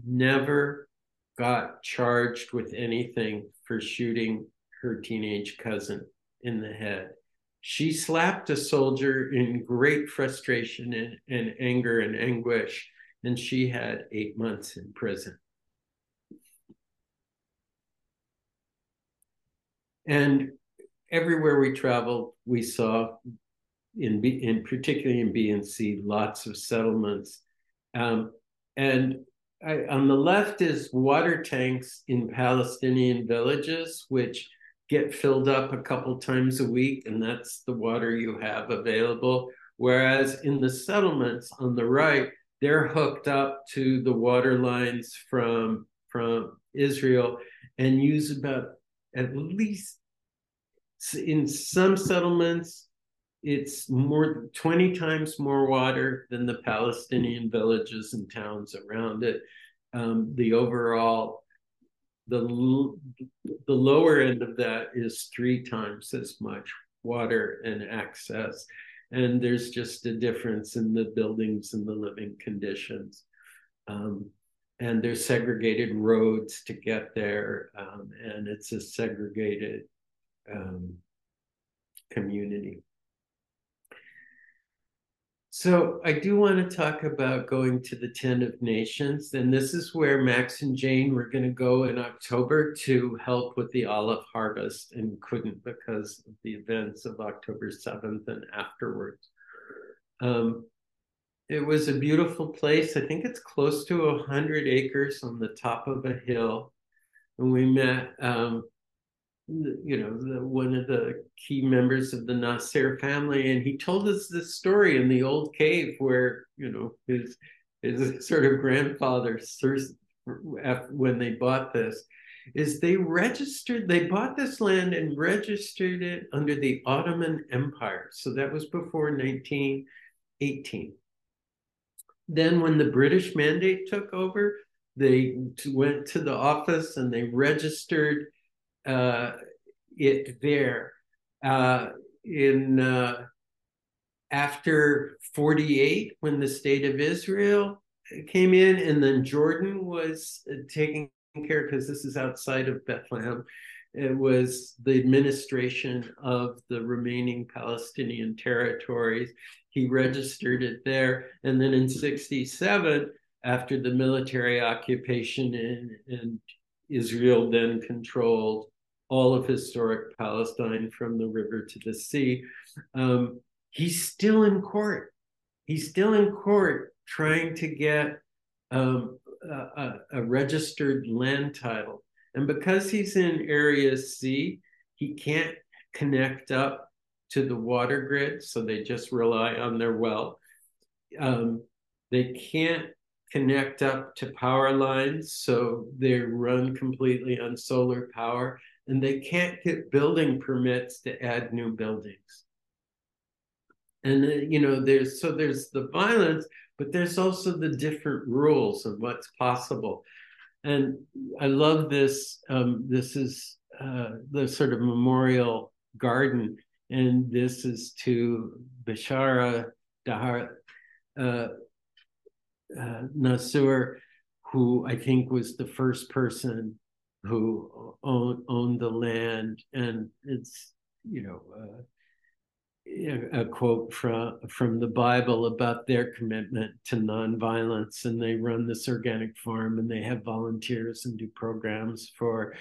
never got charged with anything for shooting her teenage cousin in the head. She slapped a soldier in great frustration and, and anger and anguish, and she had eight months in prison. And everywhere we traveled, we saw, in, B, in particularly in B and C, lots of settlements. Um, and I, on the left is water tanks in Palestinian villages, which get filled up a couple times a week, and that's the water you have available. Whereas in the settlements on the right, they're hooked up to the water lines from from Israel and use about at least in some settlements it's more 20 times more water than the Palestinian villages and towns around it. Um, the overall the the lower end of that is three times as much water and access. And there's just a difference in the buildings and the living conditions. Um, and there's segregated roads to get there um, and it's a segregated um, community so I do want to talk about going to the Tent of Nations, and this is where Max and Jane were going to go in October to help with the olive harvest and couldn't because of the events of October 7th and afterwards. Um, it was a beautiful place. I think it's close to a 100 acres on the top of a hill. And we met um, you know, the, one of the key members of the Nasser family, and he told us this story in the old cave where you know his his sort of grandfather when they bought this is they registered they bought this land and registered it under the Ottoman Empire. So that was before 1918 then when the British mandate took over they went to the office and they registered uh, it there. Uh, in uh, after 48, when the state of Israel came in, and then Jordan was uh, taking care because this is outside of Bethlehem. It was the administration of the remaining Palestinian territories. He registered it there. And then in 67, after the military occupation in, and Israel then controlled all of historic Palestine from the river to the sea, um, he's still in court. He's still in court trying to get um, a, a, registered land title. And because he's in Area C, he can't connect up to the water grid, so they just rely on their well. Um, they can't connect up to power lines, so they run completely on solar power, and they can't get building permits to add new buildings. And uh, you know, there's so there's the violence, but there's also the different rules of what's possible. And I love this. Um, this is uh, the sort of memorial garden, and this is to Bishara Dahar uh, uh, Nasur, who I think was the first person who owned, owned the land, and it's you know uh, a quote from from the Bible about their commitment to nonviolence, and they run this organic farm, and they have volunteers and do programs for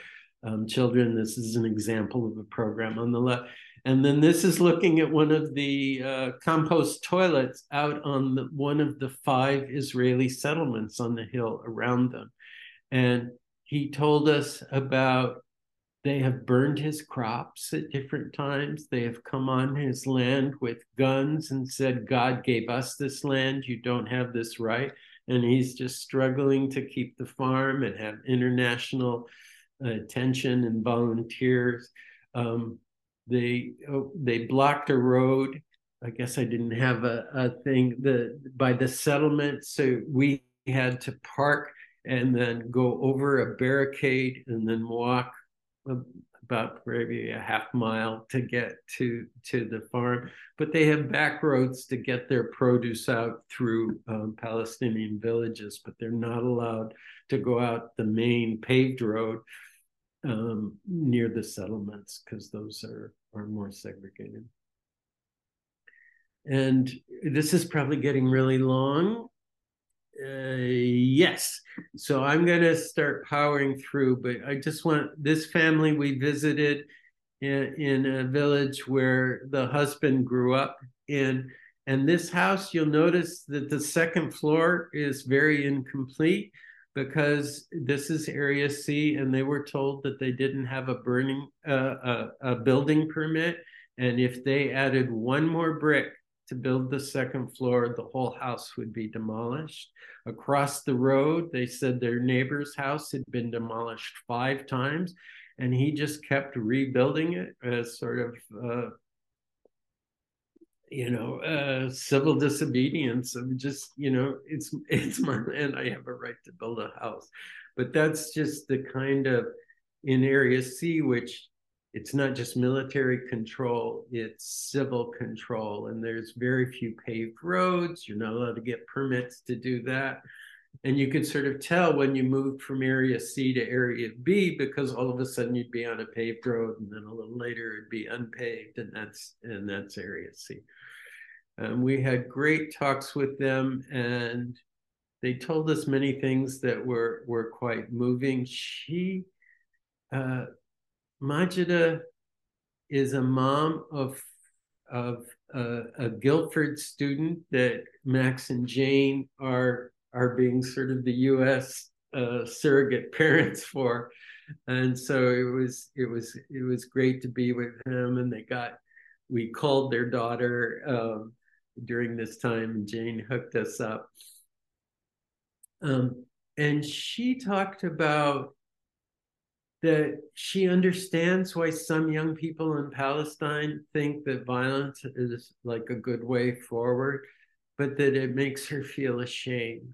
um, children. This is an example of a program on the left, and then this is looking at one of the uh, compost toilets out on the, one of the five Israeli settlements on the hill around them, and he told us about they have burned his crops at different times. They have come on his land with guns and said, God gave us this land. You don't have this right. And he's just struggling to keep the farm and have international uh, attention and volunteers. Um, they oh, they blocked a road. I guess I didn't have a, a thing the by the settlement, so we had to park and then go over a barricade and then walk about maybe a half mile to get to to the farm but they have back roads to get their produce out through um, palestinian villages but they're not allowed to go out the main paved road um, near the settlements because those are are more segregated and this is probably getting really long uh, yes. So I'm going to start powering through, but I just want this family we visited in, in a village where the husband grew up in. And this house, you'll notice that the second floor is very incomplete because this is Area C, and they were told that they didn't have a burning uh, a, a building permit, and if they added one more brick to build the second floor, the whole house would be demolished. Across the road, they said their neighbor's house had been demolished five times, and he just kept rebuilding it as sort of, uh, you know, uh, civil disobedience of just, you know, it's it's my land. I have a right to build a house, but that's just the kind of in Area C, which it's not just military control, it's civil control. And there's very few paved roads. You're not allowed to get permits to do that. And you could sort of tell when you moved from area C to area B because all of a sudden you'd be on a paved road and then a little later it'd be unpaved and that's and that's area C. Um, we had great talks with them and they told us many things that were were quite moving. She uh, Majida is a mom of of uh, a Guilford student that Max and Jane are are being sort of the U.S. Uh, surrogate parents for, and so it was it was it was great to be with him. And they got we called their daughter um, during this time, and Jane hooked us up. Um, and she talked about that she understands why some young people in Palestine think that violence is like a good way forward, but that it makes her feel ashamed.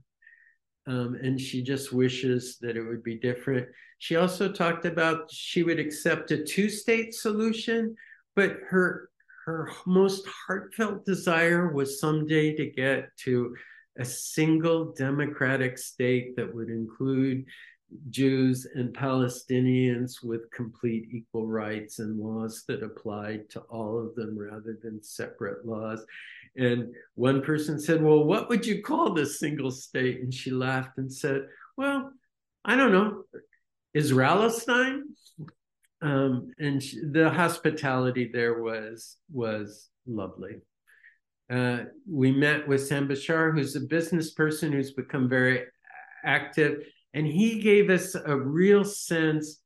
Um, and she just wishes that it would be different. She also talked about she would accept a two-state solution, but her her most heartfelt desire was someday to get to a single democratic state that would include Jews and Palestinians with complete equal rights and laws that applied to all of them rather than separate laws. And one person said, Well, what would you call this single state? And she laughed and said, Well, I don't know, Israelistine. Um, and she, the hospitality there was was lovely. Uh, we met with Sam Bahour, who's a business person who's become very active and he gave us a real sense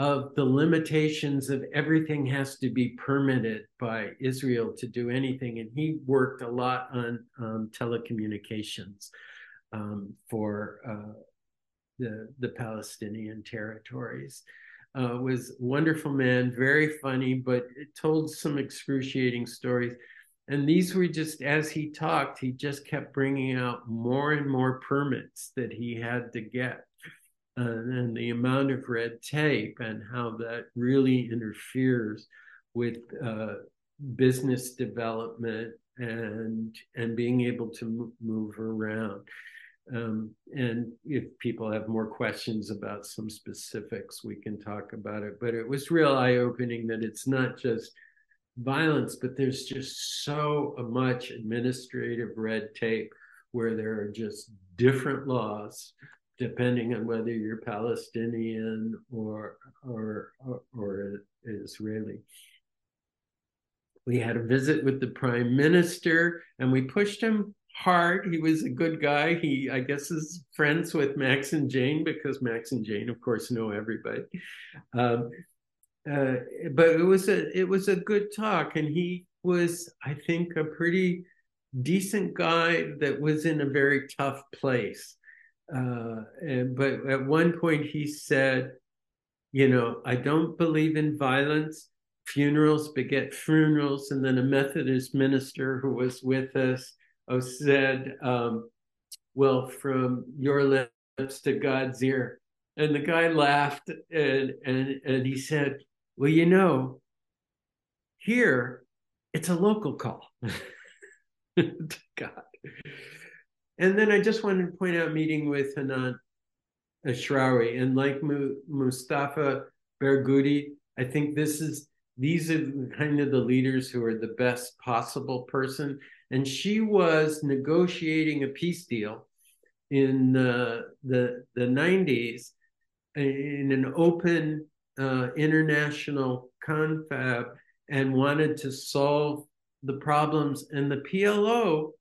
of the limitations of everything has to be permitted by Israel to do anything. And he worked a lot on um, telecommunications um, for uh, the, the Palestinian territories. Uh, was wonderful man, very funny, but told some excruciating stories. And these were just, as he talked, he just kept bringing out more and more permits that he had to get and the amount of red tape and how that really interferes with uh, business development and and being able to move around. Um, and if people have more questions about some specifics, we can talk about it. But it was real eye opening that it's not just violence, but there's just so much administrative red tape where there are just different laws depending on whether you're Palestinian or or or, or Israeli. We had a visit with the prime minister, and we pushed him hard. He was a good guy. He, I guess, is friends with Max and Jane because Max and Jane, of course, know everybody. Um, uh, but it was a it was a good talk, and he was, I think, a pretty decent guy that was in a very tough place. Uh, and, but at one point he said, you know, I don't believe in violence. Funerals beget funerals. And then a Methodist minister who was with us oh, said, um, well, from your lips to God's ear. And the guy laughed and, and, and he said, well, you know, here it's a local call. To God. And then I just wanted to point out meeting with Hanan Ashrawi and like Mustafa Barghouti, I think this is these are kind of the leaders who are the best possible person. And she was negotiating a peace deal in uh, the the 90s in an open uh, international confab and wanted to solve the problems. And the PLO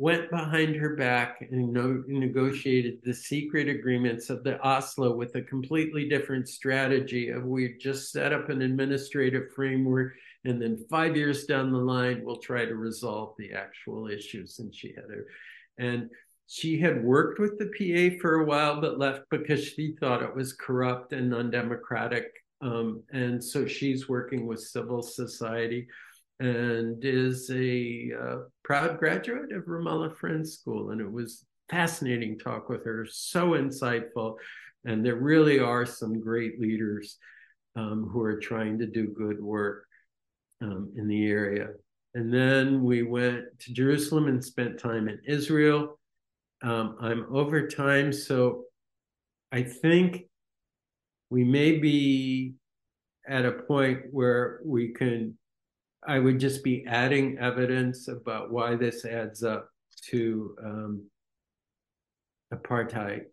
went behind her back and no, negotiated the secret agreements of the Oslo with a completely different strategy of we just set up an administrative framework and then five years down the line we'll try to resolve the actual issues. And she had her and she had worked with the PA for a while but left because she thought it was corrupt and undemocratic. Um, and so she's working with civil society and is a uh, proud graduate of Ramallah Friends School. And it was fascinating talk with her, so insightful. And there really are some great leaders um, who are trying to do good work um, in the area. And then we went to Jerusalem and spent time in Israel. Um, I'm over time, so I think we may be at a point where we can I would just be adding evidence about why this adds up to um, apartheid.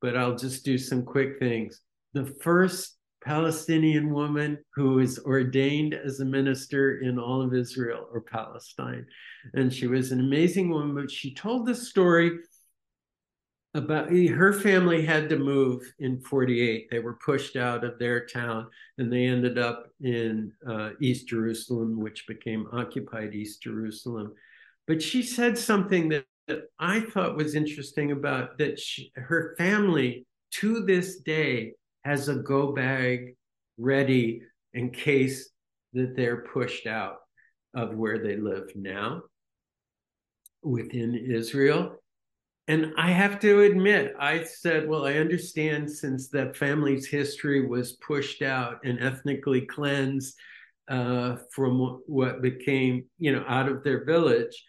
But I'll just do some quick things. The first Palestinian woman who was ordained as a minister in all of Israel or Palestine. And she was an amazing woman, but she told the story about her family had to move in 48 they were pushed out of their town and they ended up in uh, east jerusalem which became occupied east jerusalem. But she said something that, that i thought was interesting about that she, her family to this day has a go bag ready in case that they're pushed out of where they live now within israel and I have to admit, I said, well, I understand since that family's history was pushed out and ethnically cleansed uh, from what became, you know, out of their village.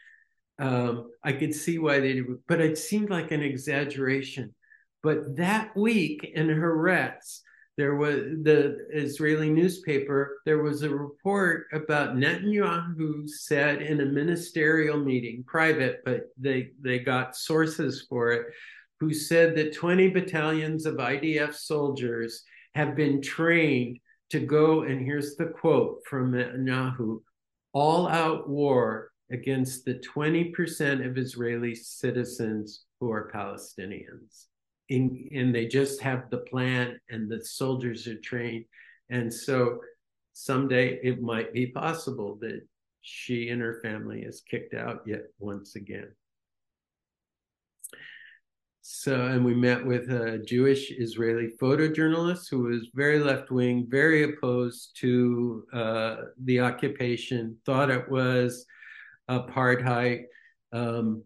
Um, I could see why they did, but it seemed like an exaggeration. But that week in Haaretz, there was the Israeli newspaper, there was a report about Netanyahu said in a ministerial meeting, private, but they, they got sources for it, who said that 20 battalions of IDF soldiers have been trained to go, and here's the quote from Netanyahu all out war against the 20% of Israeli citizens who are Palestinians in, and they just have the plan and the soldiers are trained. And so someday it might be possible that she and her family is kicked out yet once again. So, and we met with a Jewish Israeli photojournalist who was very left wing, very opposed to uh, the occupation, thought it was apartheid. Um,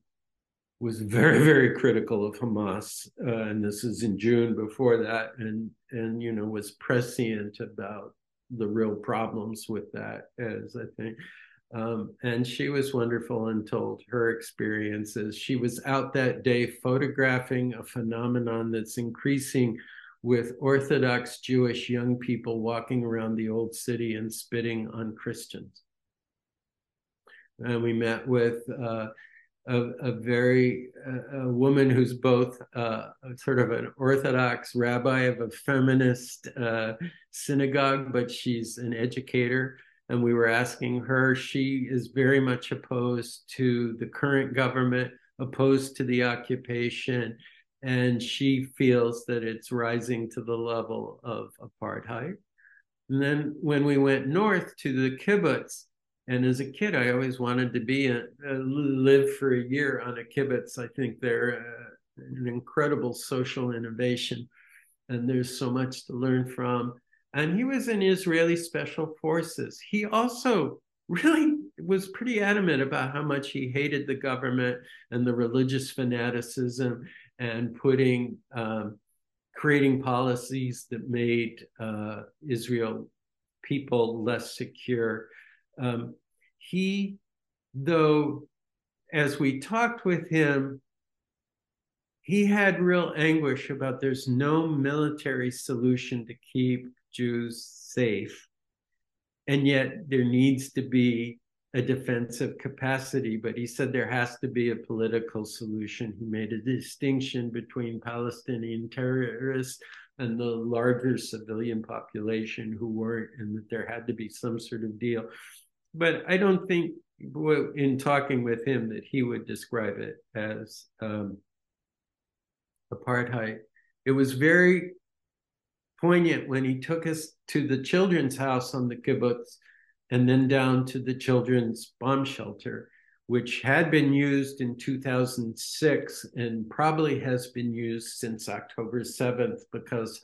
was very very critical of Hamas, uh, and this is in June before that, and and you know was prescient about the real problems with that, as I think. Um, and she was wonderful and told her experiences. She was out that day photographing a phenomenon that's increasing with Orthodox Jewish young people walking around the old city and spitting on Christians. And we met with uh, a, a very a woman who's both uh, sort of an Orthodox rabbi of a feminist uh, synagogue, but she's an educator. And we were asking her, she is very much opposed to the current government, opposed to the occupation, and she feels that it's rising to the level of apartheid. And then when we went north to the kibbutz, and as a kid, I always wanted to be a, a live for a year on a kibbutz. I think they're uh, an incredible social innovation, and there's so much to learn from. And he was in Israeli Special Forces. He also really was pretty adamant about how much he hated the government and the religious fanaticism and putting um, creating policies that made uh, Israel people less secure um, he, though, as we talked with him, he had real anguish about there's no military solution to keep Jews safe. And yet there needs to be a defensive capacity, but he said there has to be a political solution. He made a distinction between Palestinian terrorists and the larger civilian population who weren't, and that there had to be some sort of deal but I don't think in talking with him that he would describe it as um, apartheid. It was very poignant when he took us to the children's house on the kibbutz and then down to the children's bomb shelter, which had been used in 2006 and probably has been used since October 7th because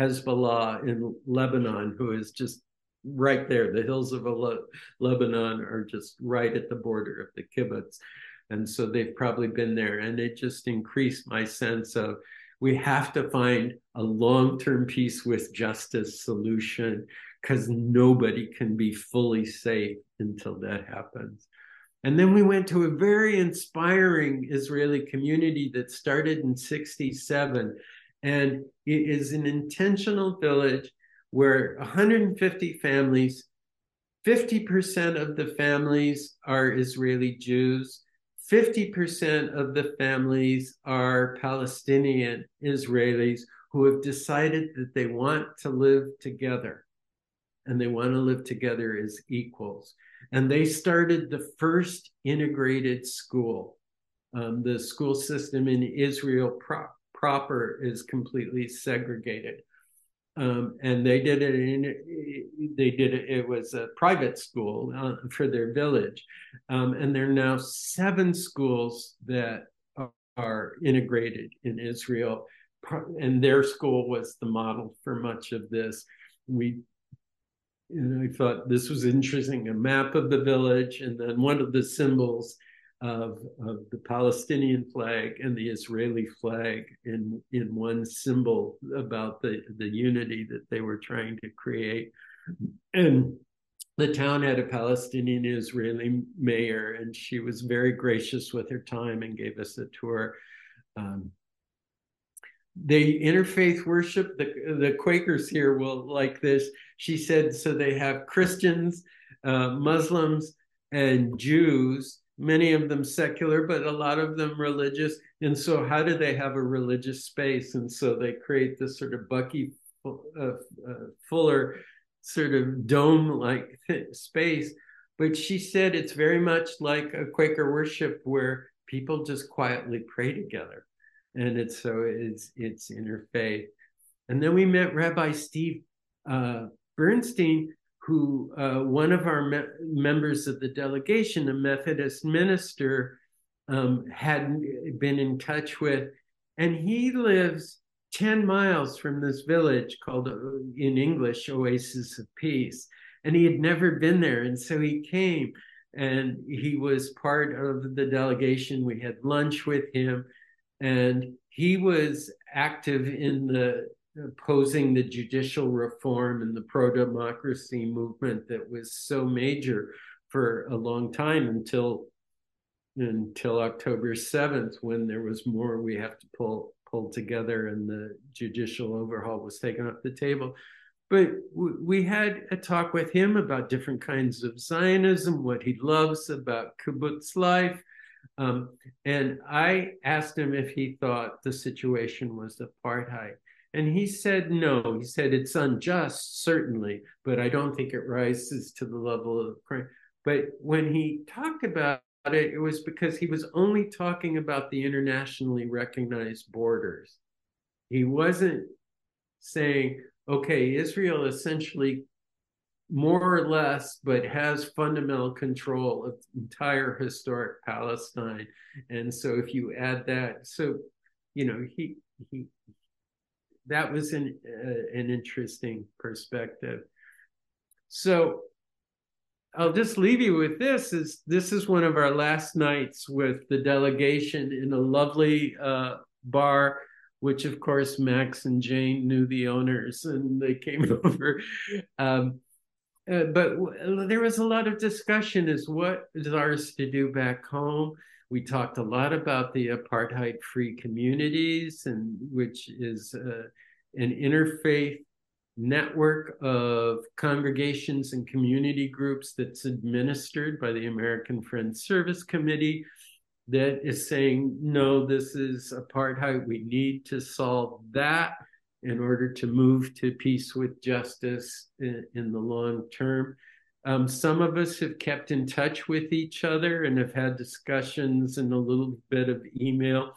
Hezbollah in Lebanon, who is just right there. The hills of Le- Lebanon are just right at the border of the kibbutz. And so they've probably been there. And it just increased my sense of we have to find a long term peace with justice solution because nobody can be fully safe until that happens. And then we went to a very inspiring Israeli community that started in 67. And it is an intentional village where 150 families, 50% of the families are Israeli Jews, 50% of the families are Palestinian Israelis who have decided that they want to live together and they want to live together as equals. And they started the first integrated school. Um, the school system in Israel pro- proper is completely segregated. Um, and they did it in they did it it was a private school uh, for their village. Um, and there are now seven schools that are, integrated in israel. And their school was the model for much of this. We and i thought this was interesting a map of the village and then one of the symbols of, of the Palestinian flag and the Israeli flag in in one symbol about the the unity that they were trying to create, and the town had a Palestinian Israeli mayor, and she was very gracious with her time and gave us a tour. Um, they interfaith worship. The, the Quakers here will like this. She said, so they have Christians, uh, Muslims, and Jews, many of them secular, but a lot of them religious. And so, how do they have a religious space? And so, they create this sort of Bucky uh, uh, Fuller sort of dome like space. But she said it's very much like a Quaker worship where people just quietly pray together and it's so it's it's interfaith. And then we met Rabbi Steve uh, Bernstein, who uh, one of our me- members of the delegation, a Methodist minister, um, had been in touch with, and he lives 10 miles from this village called, uh, in English, Oasis of Peace. And he had never been there. And so he came and he was part of the delegation. We had lunch with him and he was active in the opposing the judicial reform and the pro-democracy movement that was so major for a long time until until October 7th when there was more we have to pull pull together and the judicial overhaul was taken off the table but we had a talk with him about different kinds of Zionism, what he loves about kibbutz life, um, and I asked him if he thought the situation was apartheid. And he said no. He said it's unjust, certainly, but I don't think it rises to the level of crime. But when he talked about it, it was because he was only talking about the internationally recognized borders. He wasn't saying, okay, Israel essentially more or less, but has fundamental control of entire historic Palestine. And so if you add that, so you know he he that was an uh, an interesting perspective. So I'll just leave you with this: is this is one of our last nights with the delegation in a lovely uh, bar which of course Max and Jane knew the owners and they came over. Um, uh, but w- there was a lot of discussion as what is ours to do back home. We talked a lot about the apartheid-free communities, and which is uh, an interfaith network of congregations and community groups that's administered by the American Friends Service Committee that is saying, no, this is apartheid. We need to solve that in order to move to peace with justice in, in the long term. Um, some of us have kept in touch with each other and have had discussions and a little bit of email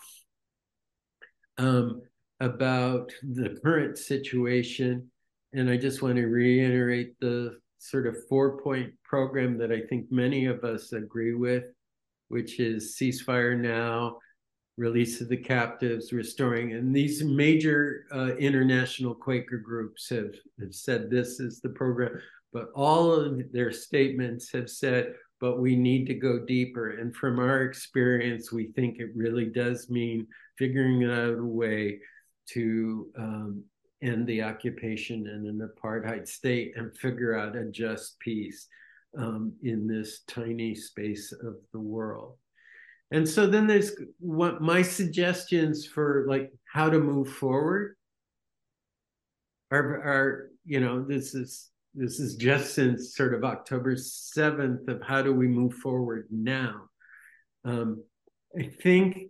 um, about the current situation. And I just want to reiterate the sort of four point program that I think many of us agree with, which is ceasefire now, release of the captives, restoring. And these major uh, international Quaker groups have, have said this is the program, but all of their statements have said, but we need to go deeper. And from our experience, we think it really does mean figuring out a way to um, end the occupation in an apartheid state and figure out a just peace um, in this tiny space of the world. And so then there's what my suggestions for like how to move forward are, are you know, this is this is just since sort of October 7th of how do we move forward now. Um, I think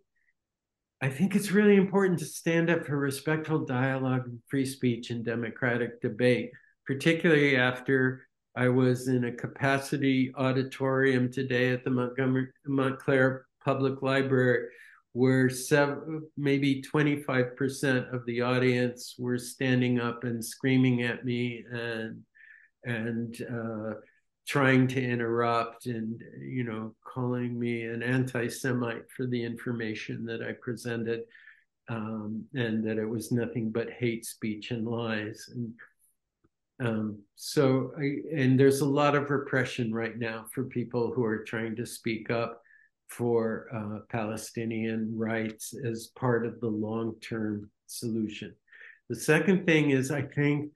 I think it's really important to stand up for respectful dialogue, and free speech, and democratic debate, particularly after I was in a capacity auditorium today at the Montgomery Montclair public library where seven, maybe 25% of the audience were standing up and screaming at me and and uh, trying to interrupt and you know calling me an anti-Semite for the information that I presented um, and that it was nothing but hate speech and lies and um, so I, and there's a lot of repression right now for people who are trying to speak up for uh, Palestinian rights as part of the long term solution. The second thing is, I think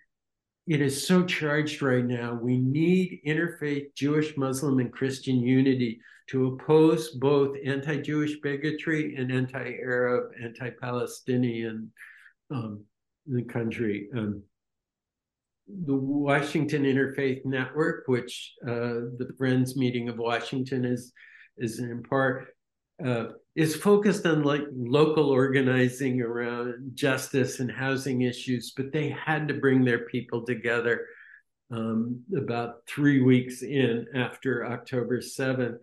it is so charged right now. We need interfaith Jewish, Muslim, and Christian unity to oppose both anti Jewish bigotry and anti Arab, anti Palestinian um, the country. Um, the Washington Interfaith Network, which uh, the Friends Meeting of Washington is, is in part, uh, is focused on like local organizing around justice and housing issues, but they had to bring their people together um, about three weeks in after October 7th.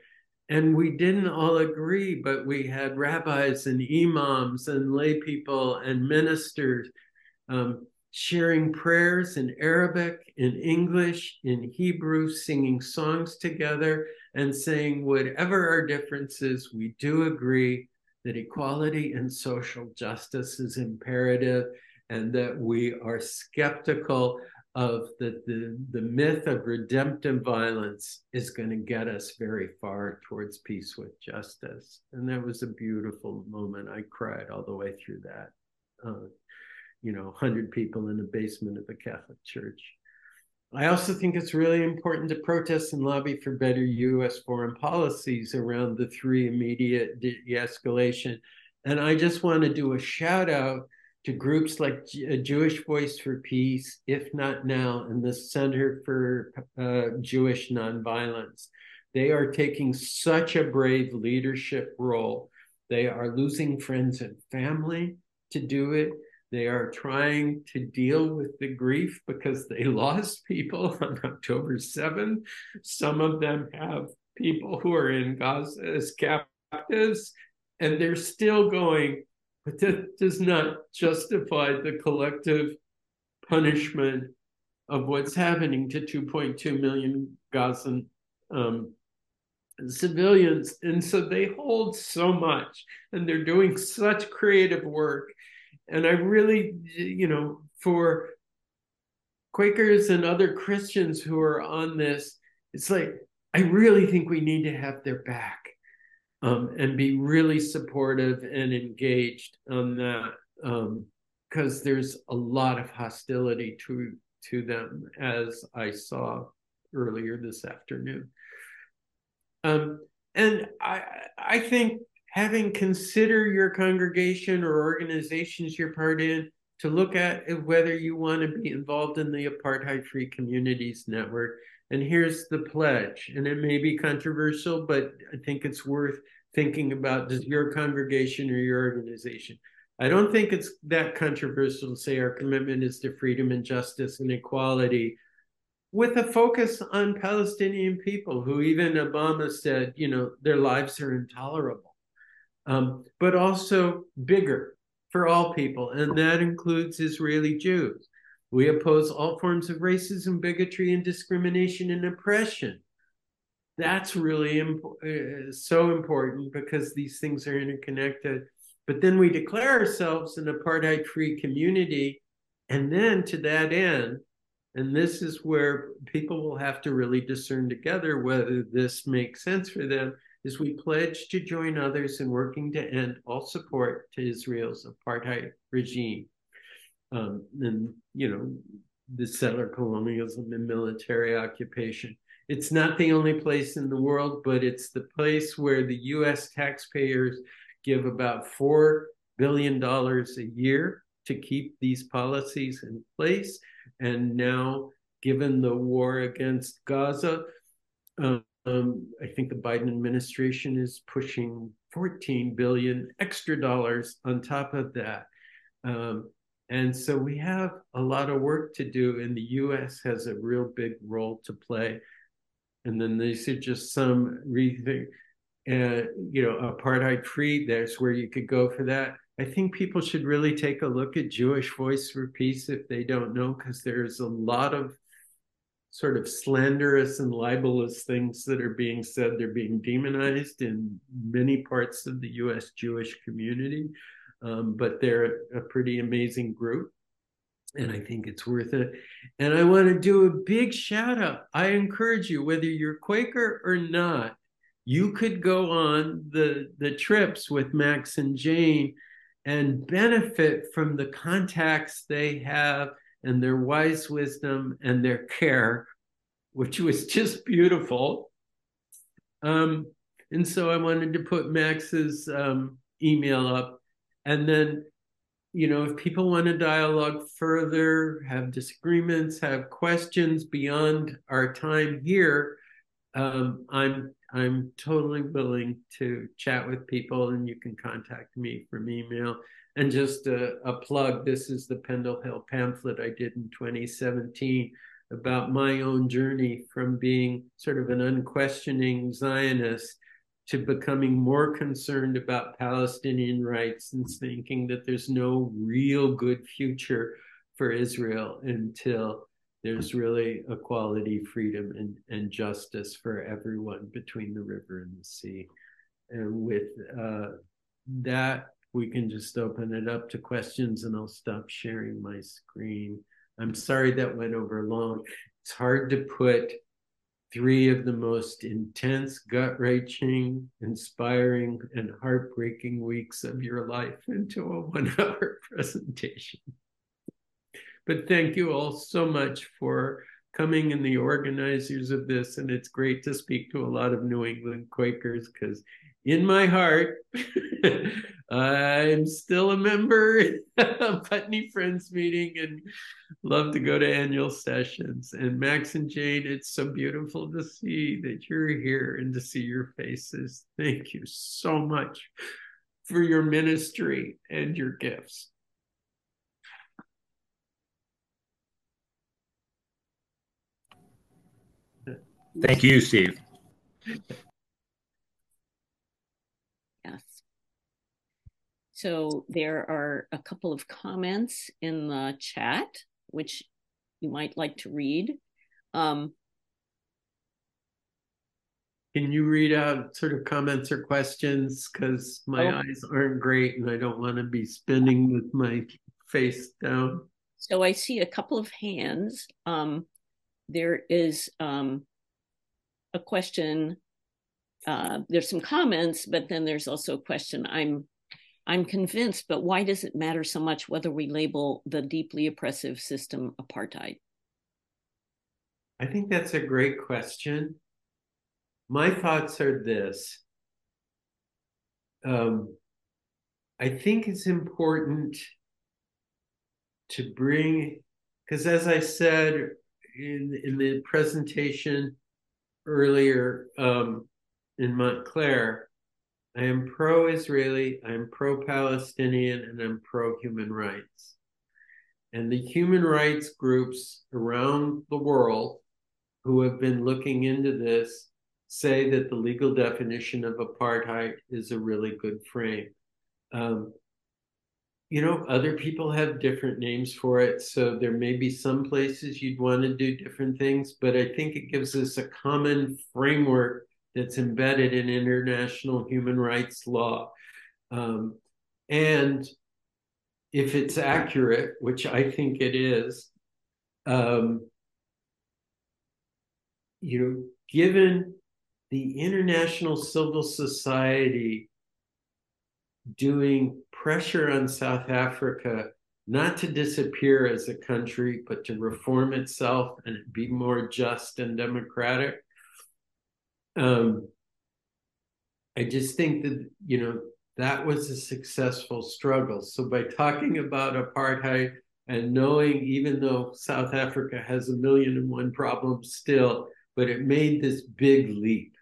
And we didn't all agree, but we had rabbis and imams and lay people and ministers um, sharing prayers in Arabic, in English, in Hebrew, singing songs together, and saying, whatever our differences, we do agree that equality and social justice is imperative and that we are skeptical of that the, the myth of redemptive violence is going to get us very far towards peace with justice. And that was a beautiful moment. I cried all the way through that. Uh, you know, 100 people in the basement of a Catholic church. I also think it's really important to protest and lobby for better U.S. foreign policies around the three immediate de escalation. And I just want to do a shout out to groups like G Jewish Voice for Peace, If Not Now, and the Center for uh, Jewish Nonviolence. They are taking such a brave leadership role. They are losing friends and family to do it. They are trying to deal with the grief because they lost people on October 7th. Some of them have people who are in Gaza as captives, and they're still going, but that does not justify the collective punishment of what's happening to 2.2 million Gazan um, civilians. And so they hold so much, and they're doing such creative work and I really, you know, for Quakers and other Christians who are on this, it's like, I really think we need to have their back um, and be really supportive and engaged on that because um, there's a lot of hostility to to them, as I saw earlier this afternoon. Um, and I I think having consider your congregation or organizations you're part in to look at whether you want to be involved in the apartheid free communities network. And here's the pledge and it may be controversial but i think it's worth thinking about does your congregation or your organization? I don't think it's that controversial to say our commitment is to freedom and justice and equality with a focus on palestinian people who even obama said you know their lives are intolerable um, but also bigger for all people, and that includes Israeli Jews. We oppose all forms of racism, bigotry, and discrimination and oppression. That's really imp- uh, so important because these things are interconnected. But then we declare ourselves an apartheid free community. And then to that end, and this is where people will have to really discern together whether this makes sense for them is we pledge to join others in working to end all support to Israel's apartheid regime. Um, and, you know, the settler colonialism and military occupation. It's not the only place in the world, but it's the place where the US taxpayers give about $4 billion a year to keep these policies in place. And now, given the war against Gaza, um, um, I think the Biden administration is pushing 14 billion extra dollars on top of that. Um, and so we have a lot of work to do, and the US has a real big role to play. And then these are just some rethink, uh, you know, apartheid free. There's where you could go for that. I think people should really take a look at Jewish Voice for Peace if they don't know, because there's a lot of sort of slanderous and libelous things that are being said. They're being demonized in many parts of the US Jewish community, um, but they're a pretty amazing group. And I think it's worth it. And I want to do a big shout out. I encourage you, whether you're Quaker or not, you could go on the the trips with Max and Jane and benefit from the contacts they have and their wise wisdom and their care, which was just beautiful. Um, and so I wanted to put Max's um, email up. And then, you know, if people want to dialogue further, have disagreements, have questions beyond our time here, um, I'm I'm totally willing to chat with people, and you can contact me from email. And just a, a plug: this is the Pendle Hill pamphlet I did in 2017 about my own journey from being sort of an unquestioning Zionist to becoming more concerned about Palestinian rights and thinking that there's no real good future for Israel until there's really equality, freedom, and, and justice for everyone between the river and the sea. And with uh, that, we can just open it up to questions and I'll stop sharing my screen. I'm sorry that went over long. It's hard to put three of the most intense, gut wrenching, inspiring, and heartbreaking weeks of your life into a one hour presentation. But thank you all so much for coming and the organizers of this. And it's great to speak to a lot of New England Quakers because in my heart, I'm still a member of Putney Friends meeting and love to go to annual sessions. And Max and Jane, it's so beautiful to see that you're here and to see your faces. Thank you so much for your ministry and your gifts. Thank you, Steve. Yes. So there are a couple of comments in the chat, which you might like to read. Um, Can you read out sort of comments or questions? Because my oh. eyes aren't great and I don't want to be spinning with my face down. So I see a couple of hands. Um, there is um, a question. Uh, there's some comments, but then there's also a question. I'm I'm convinced, but why does it matter so much whether we label the deeply oppressive system apartheid? I think that's a great question. My thoughts are this. Um, I think it's important to bring, because as I said in, in the presentation, earlier um, in Montclair, I am pro Israeli, I'm pro Palestinian, and I'm pro human rights. And the human rights groups around the world who have been looking into this say that the legal definition of apartheid is a really good frame. Um, you know, other people have different names for it. So there may be some places you'd want to do different things, but I think it gives us a common framework that's embedded in international human rights law. Um, and if it's accurate, which I think it is, um, you know, given the international civil society doing pressure on South Africa not to disappear as a country, but to reform itself and be more just and democratic. Um, I just think that, you know, that was a successful struggle. So by talking about apartheid and knowing, even though South Africa has a million and one problems still, but it made this big leap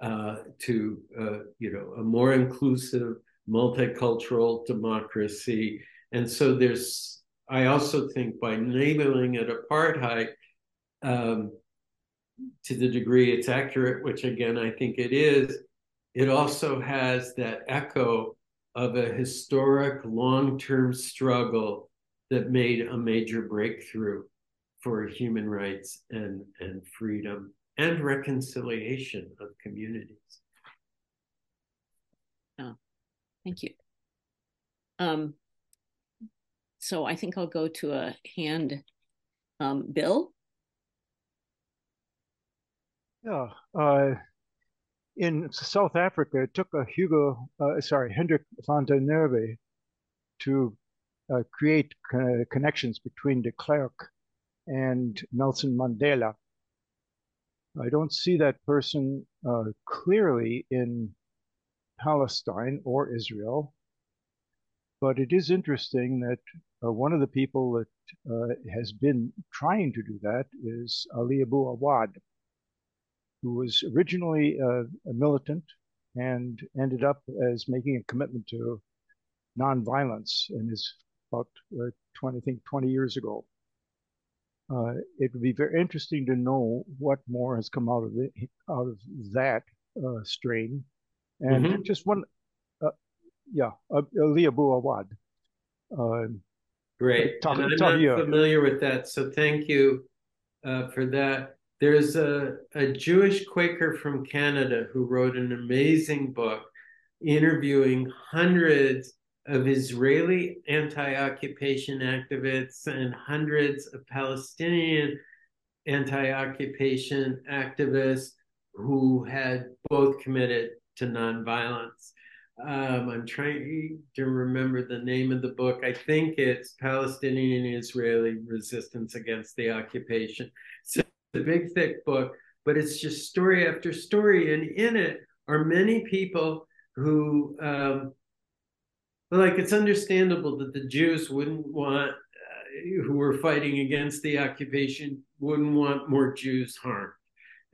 uh, to uh, you know a more inclusive, multicultural democracy. And so there's, I also think by labeling it apartheid, um, to the degree it's accurate, which again I think it is, it also has that echo of a historic long-term struggle that made a major breakthrough for human rights and, and freedom and reconciliation of communities. Oh, thank you. Um, so I think I'll go to a hand. Um, Bill? Yeah, uh, in South Africa, it took a Hugo, uh, sorry, Hendrik van der Merwe to uh, create connections between de Klerk and Nelson Mandela. I don't see that person uh, clearly in Palestine or Israel, but it is interesting that uh, one of the people that uh, has been trying to do that is Ali Abu Awad, who was originally uh, a militant and ended up as making a commitment to nonviolence and is about uh, 20, I think 20 years ago. Uh, it would be very interesting to know what more has come out of out of that strain. And mm-hmm. just one, uh, yeah, Ali Abu Awad. Um, Great. Talk, I'm talk, not familiar with that, so thank you uh, for that. There's a, a Jewish Quaker from Canada who wrote an amazing book interviewing hundreds of Israeli anti occupation activists and hundreds of Palestinian anti occupation activists who had both committed to nonviolence. Um, I'm trying to remember the name of the book. I think it's Palestinian and Israeli Resistance Against the Occupation. It's a big, thick book, but it's just story after story. And in it are many people who um, like it's understandable that the Jews wouldn't want uh, who were fighting against the occupation wouldn't want more Jews harmed,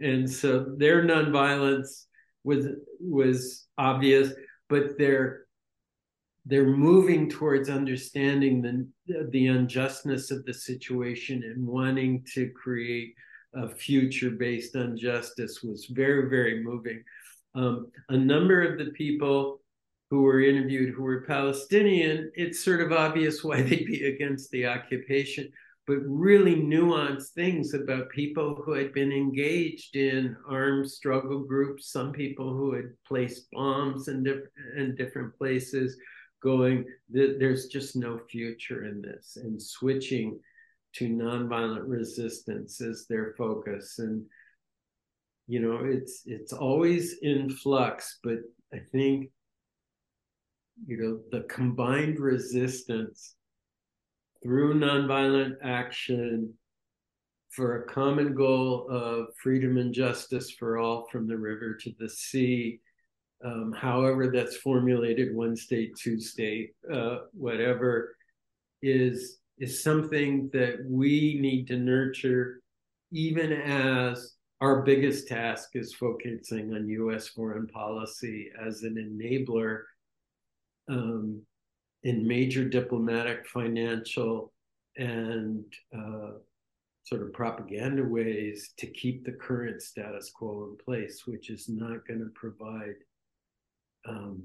and so their nonviolence was was obvious, but they're they're moving towards understanding the the unjustness of the situation and wanting to create a future based on justice was very very moving. Um, a number of the people who were interviewed who were Palestinian, it's sort of obvious why they'd be against the occupation, but really nuanced things about people who had been engaged in armed struggle groups, some people who had placed bombs in, diff- in different places, going, there's just no future in this, and switching to nonviolent resistance as their focus. And you know, it's it's always in flux, but I think you know, the combined resistance through nonviolent action for a common goal of freedom and justice for all from the river to the sea, um, however that's formulated, one state, two state, uh, whatever, is is something that we need to nurture, even as our biggest task is focusing on U.S. foreign policy as an enabler um, in major diplomatic, financial, and uh, sort of propaganda ways to keep the current status quo in place, which is not going to provide um,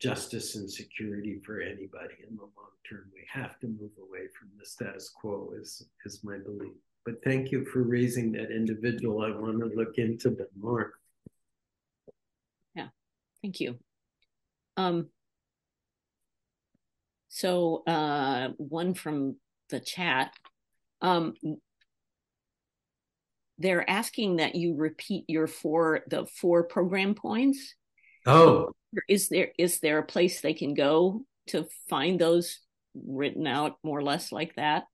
justice and security for anybody in the long term. We have to move away from the status quo, is, is my belief. But thank you for raising that individual. I want to look into them more. Yeah, thank you. Um, so uh, one from the chat. Um, they're asking that you repeat your four the four program points. Oh, is there is there a place they can go to find those written out more or less like that?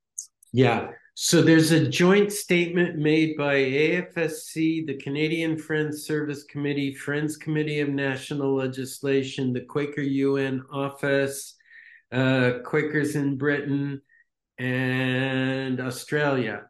Yeah. So there's a joint statement made by AFSC, the Canadian Friends Service Committee, Friends Committee of National Legislation, the Quaker UN Office, uh, Quakers in Britain and Australia.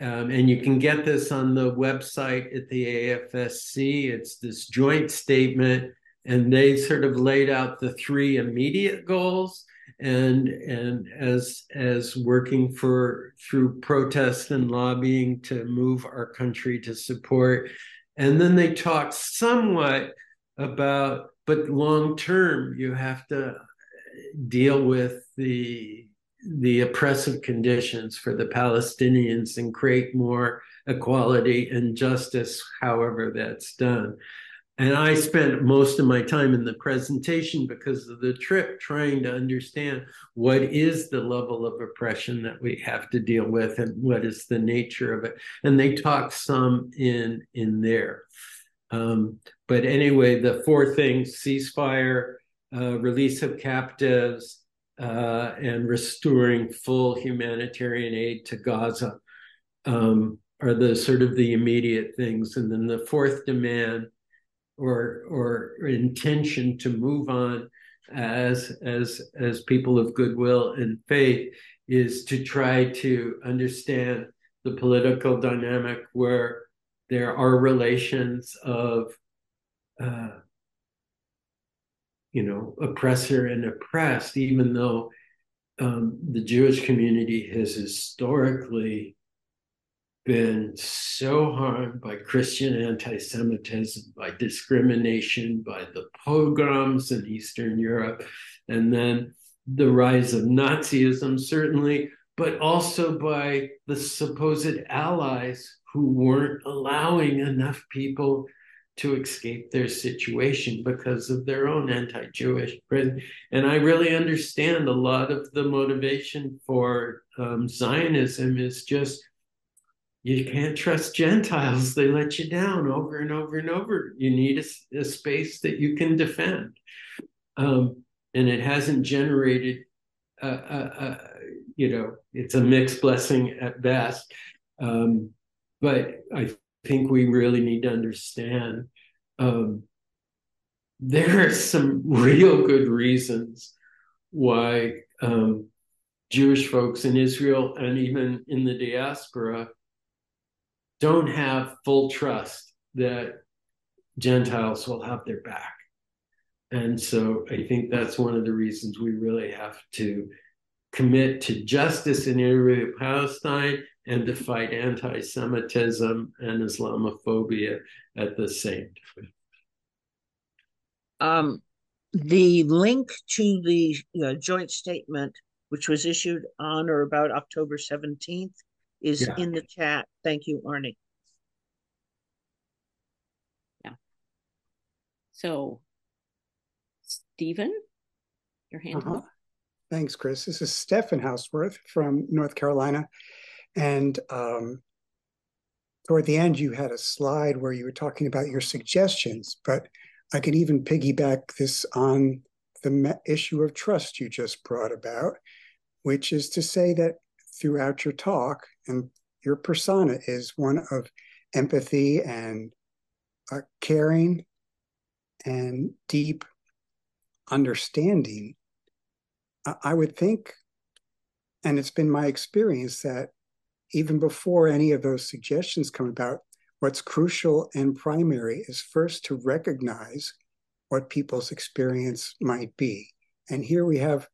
Um, and you can get this on the website at the AFSC. It's this joint statement, and they sort of laid out the three immediate goals. And and as as working for through protest and lobbying to move our country to support, and then they talked somewhat about, but long term, you have to deal with the the oppressive conditions for the Palestinians and create more equality and justice, however that's done. And I spent most of my time in the presentation because of the trip trying to understand what is the level of oppression that we have to deal with and what is the nature of it. And they talk some in in there. Um, but anyway, the four things ceasefire, uh, release of captives, uh, and restoring full humanitarian aid to Gaza um, are the sort of the immediate things. And then the fourth demand or, or intention to move on as, as, as people of goodwill and faith is to try to understand the political dynamic where there are relations of uh, you know oppressor and oppressed even though um, the jewish community has historically been so harmed by christian anti-semitism by discrimination by the pogroms in eastern europe and then the rise of nazism certainly but also by the supposed allies who weren't allowing enough people to escape their situation because of their own anti-Jewish and I really understand a lot of the motivation for um, Zionism is just you can't trust Gentiles; they let you down over and over and over. You need a, a space that you can defend, um, and it hasn't generated. A, a, a, you know, it's a mixed blessing at best. Um, but I think we really need to understand um, there are some real good reasons why um, Jewish folks in Israel and even in the diaspora don't have full trust that Gentiles will have their back. And so I think that's one of the reasons we really have to commit to justice in Israel Palestine and to fight anti Semitism and Islamophobia at the same time. Um, the link to the uh, joint statement, which was issued on or about October 17th, is yeah. in the chat. Thank you, Arnie. Yeah. So, Stephen, your hand uh-huh. Thanks, Chris. This is Stephen Houseworth from North Carolina. And um, toward the end, you had a slide where you were talking about your suggestions, but I could even piggyback this on the issue of trust you just brought about, which is to say that throughout your talk, and your persona is one of empathy and uh, caring and deep understanding. I would think, and it's been my experience that even before any of those suggestions come about, what's crucial and primary is first to recognize what people's experience might be. And here we have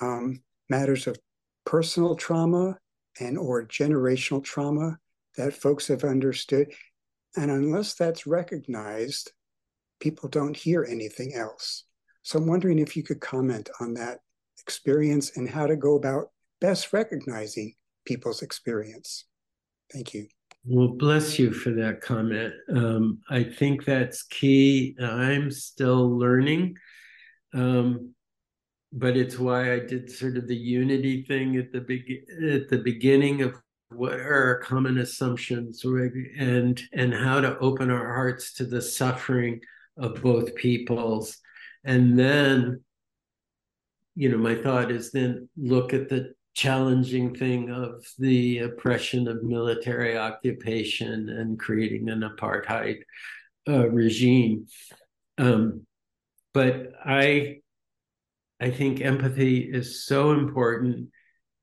um, matters of personal trauma and or generational trauma that folks have understood. And unless that's recognized, people don't hear anything else. So I'm wondering if you could comment on that experience and how to go about best recognizing people's experience. Thank you. Well, bless you for that comment. Um, I think that's key. I'm still learning, um, but it's why I did sort of the unity thing at the be- at the beginning of what are our common assumptions and and how to open our hearts to the suffering of both peoples, and then you know my thought is then look at the challenging thing of the oppression of military occupation and creating an apartheid uh, regime. Um, but I, I think empathy is so important,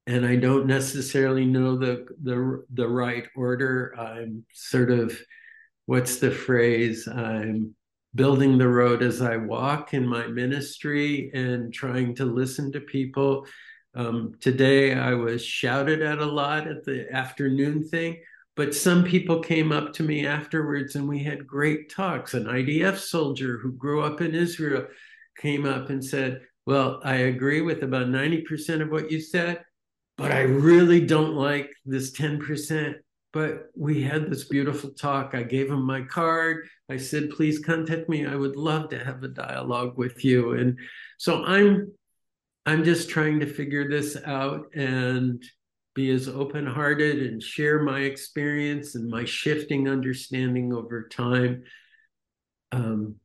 and I don't necessarily know the the the right order. I'm sort of, what's the phrase? I'm building the road as I walk in my ministry and trying to listen to people um, today I was shouted at a lot at the afternoon thing, but some people came up to me afterwards and we had great talks. An IDF soldier who grew up in Israel came up and said, Well, I agree with about 90% of what you said, but I really don't like this 10%. But we had this beautiful talk. I gave him my card. I said, Please contact me. I would love to have a dialogue with you. And so I'm I'm just trying to figure this out and be as open hearted and share my experience and my shifting understanding over time. um,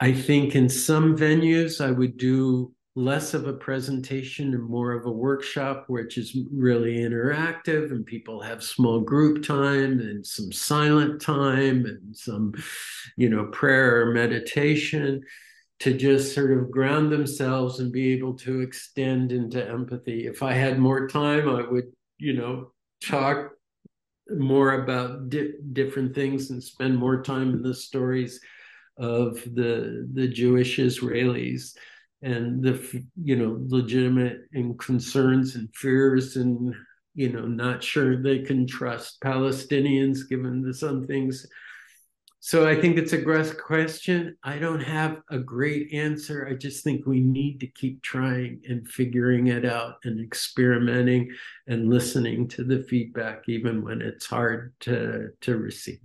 I think in some venues I would do less of a presentation and more of a workshop, which is really interactive and people have small group time and some silent time and some, you know, prayer or meditation to just sort of ground themselves and be able to extend into empathy. If I had more time, I would, you know, talk more about di- different things and spend more time in the stories of the the Jewish Israelis and the you know legitimate and concerns and fears and you know not sure they can trust Palestinians given the some things. So I think it's a great question. I don't have a great answer. I just think we need to keep trying and figuring it out and experimenting and listening to the feedback even when it's hard to to receive.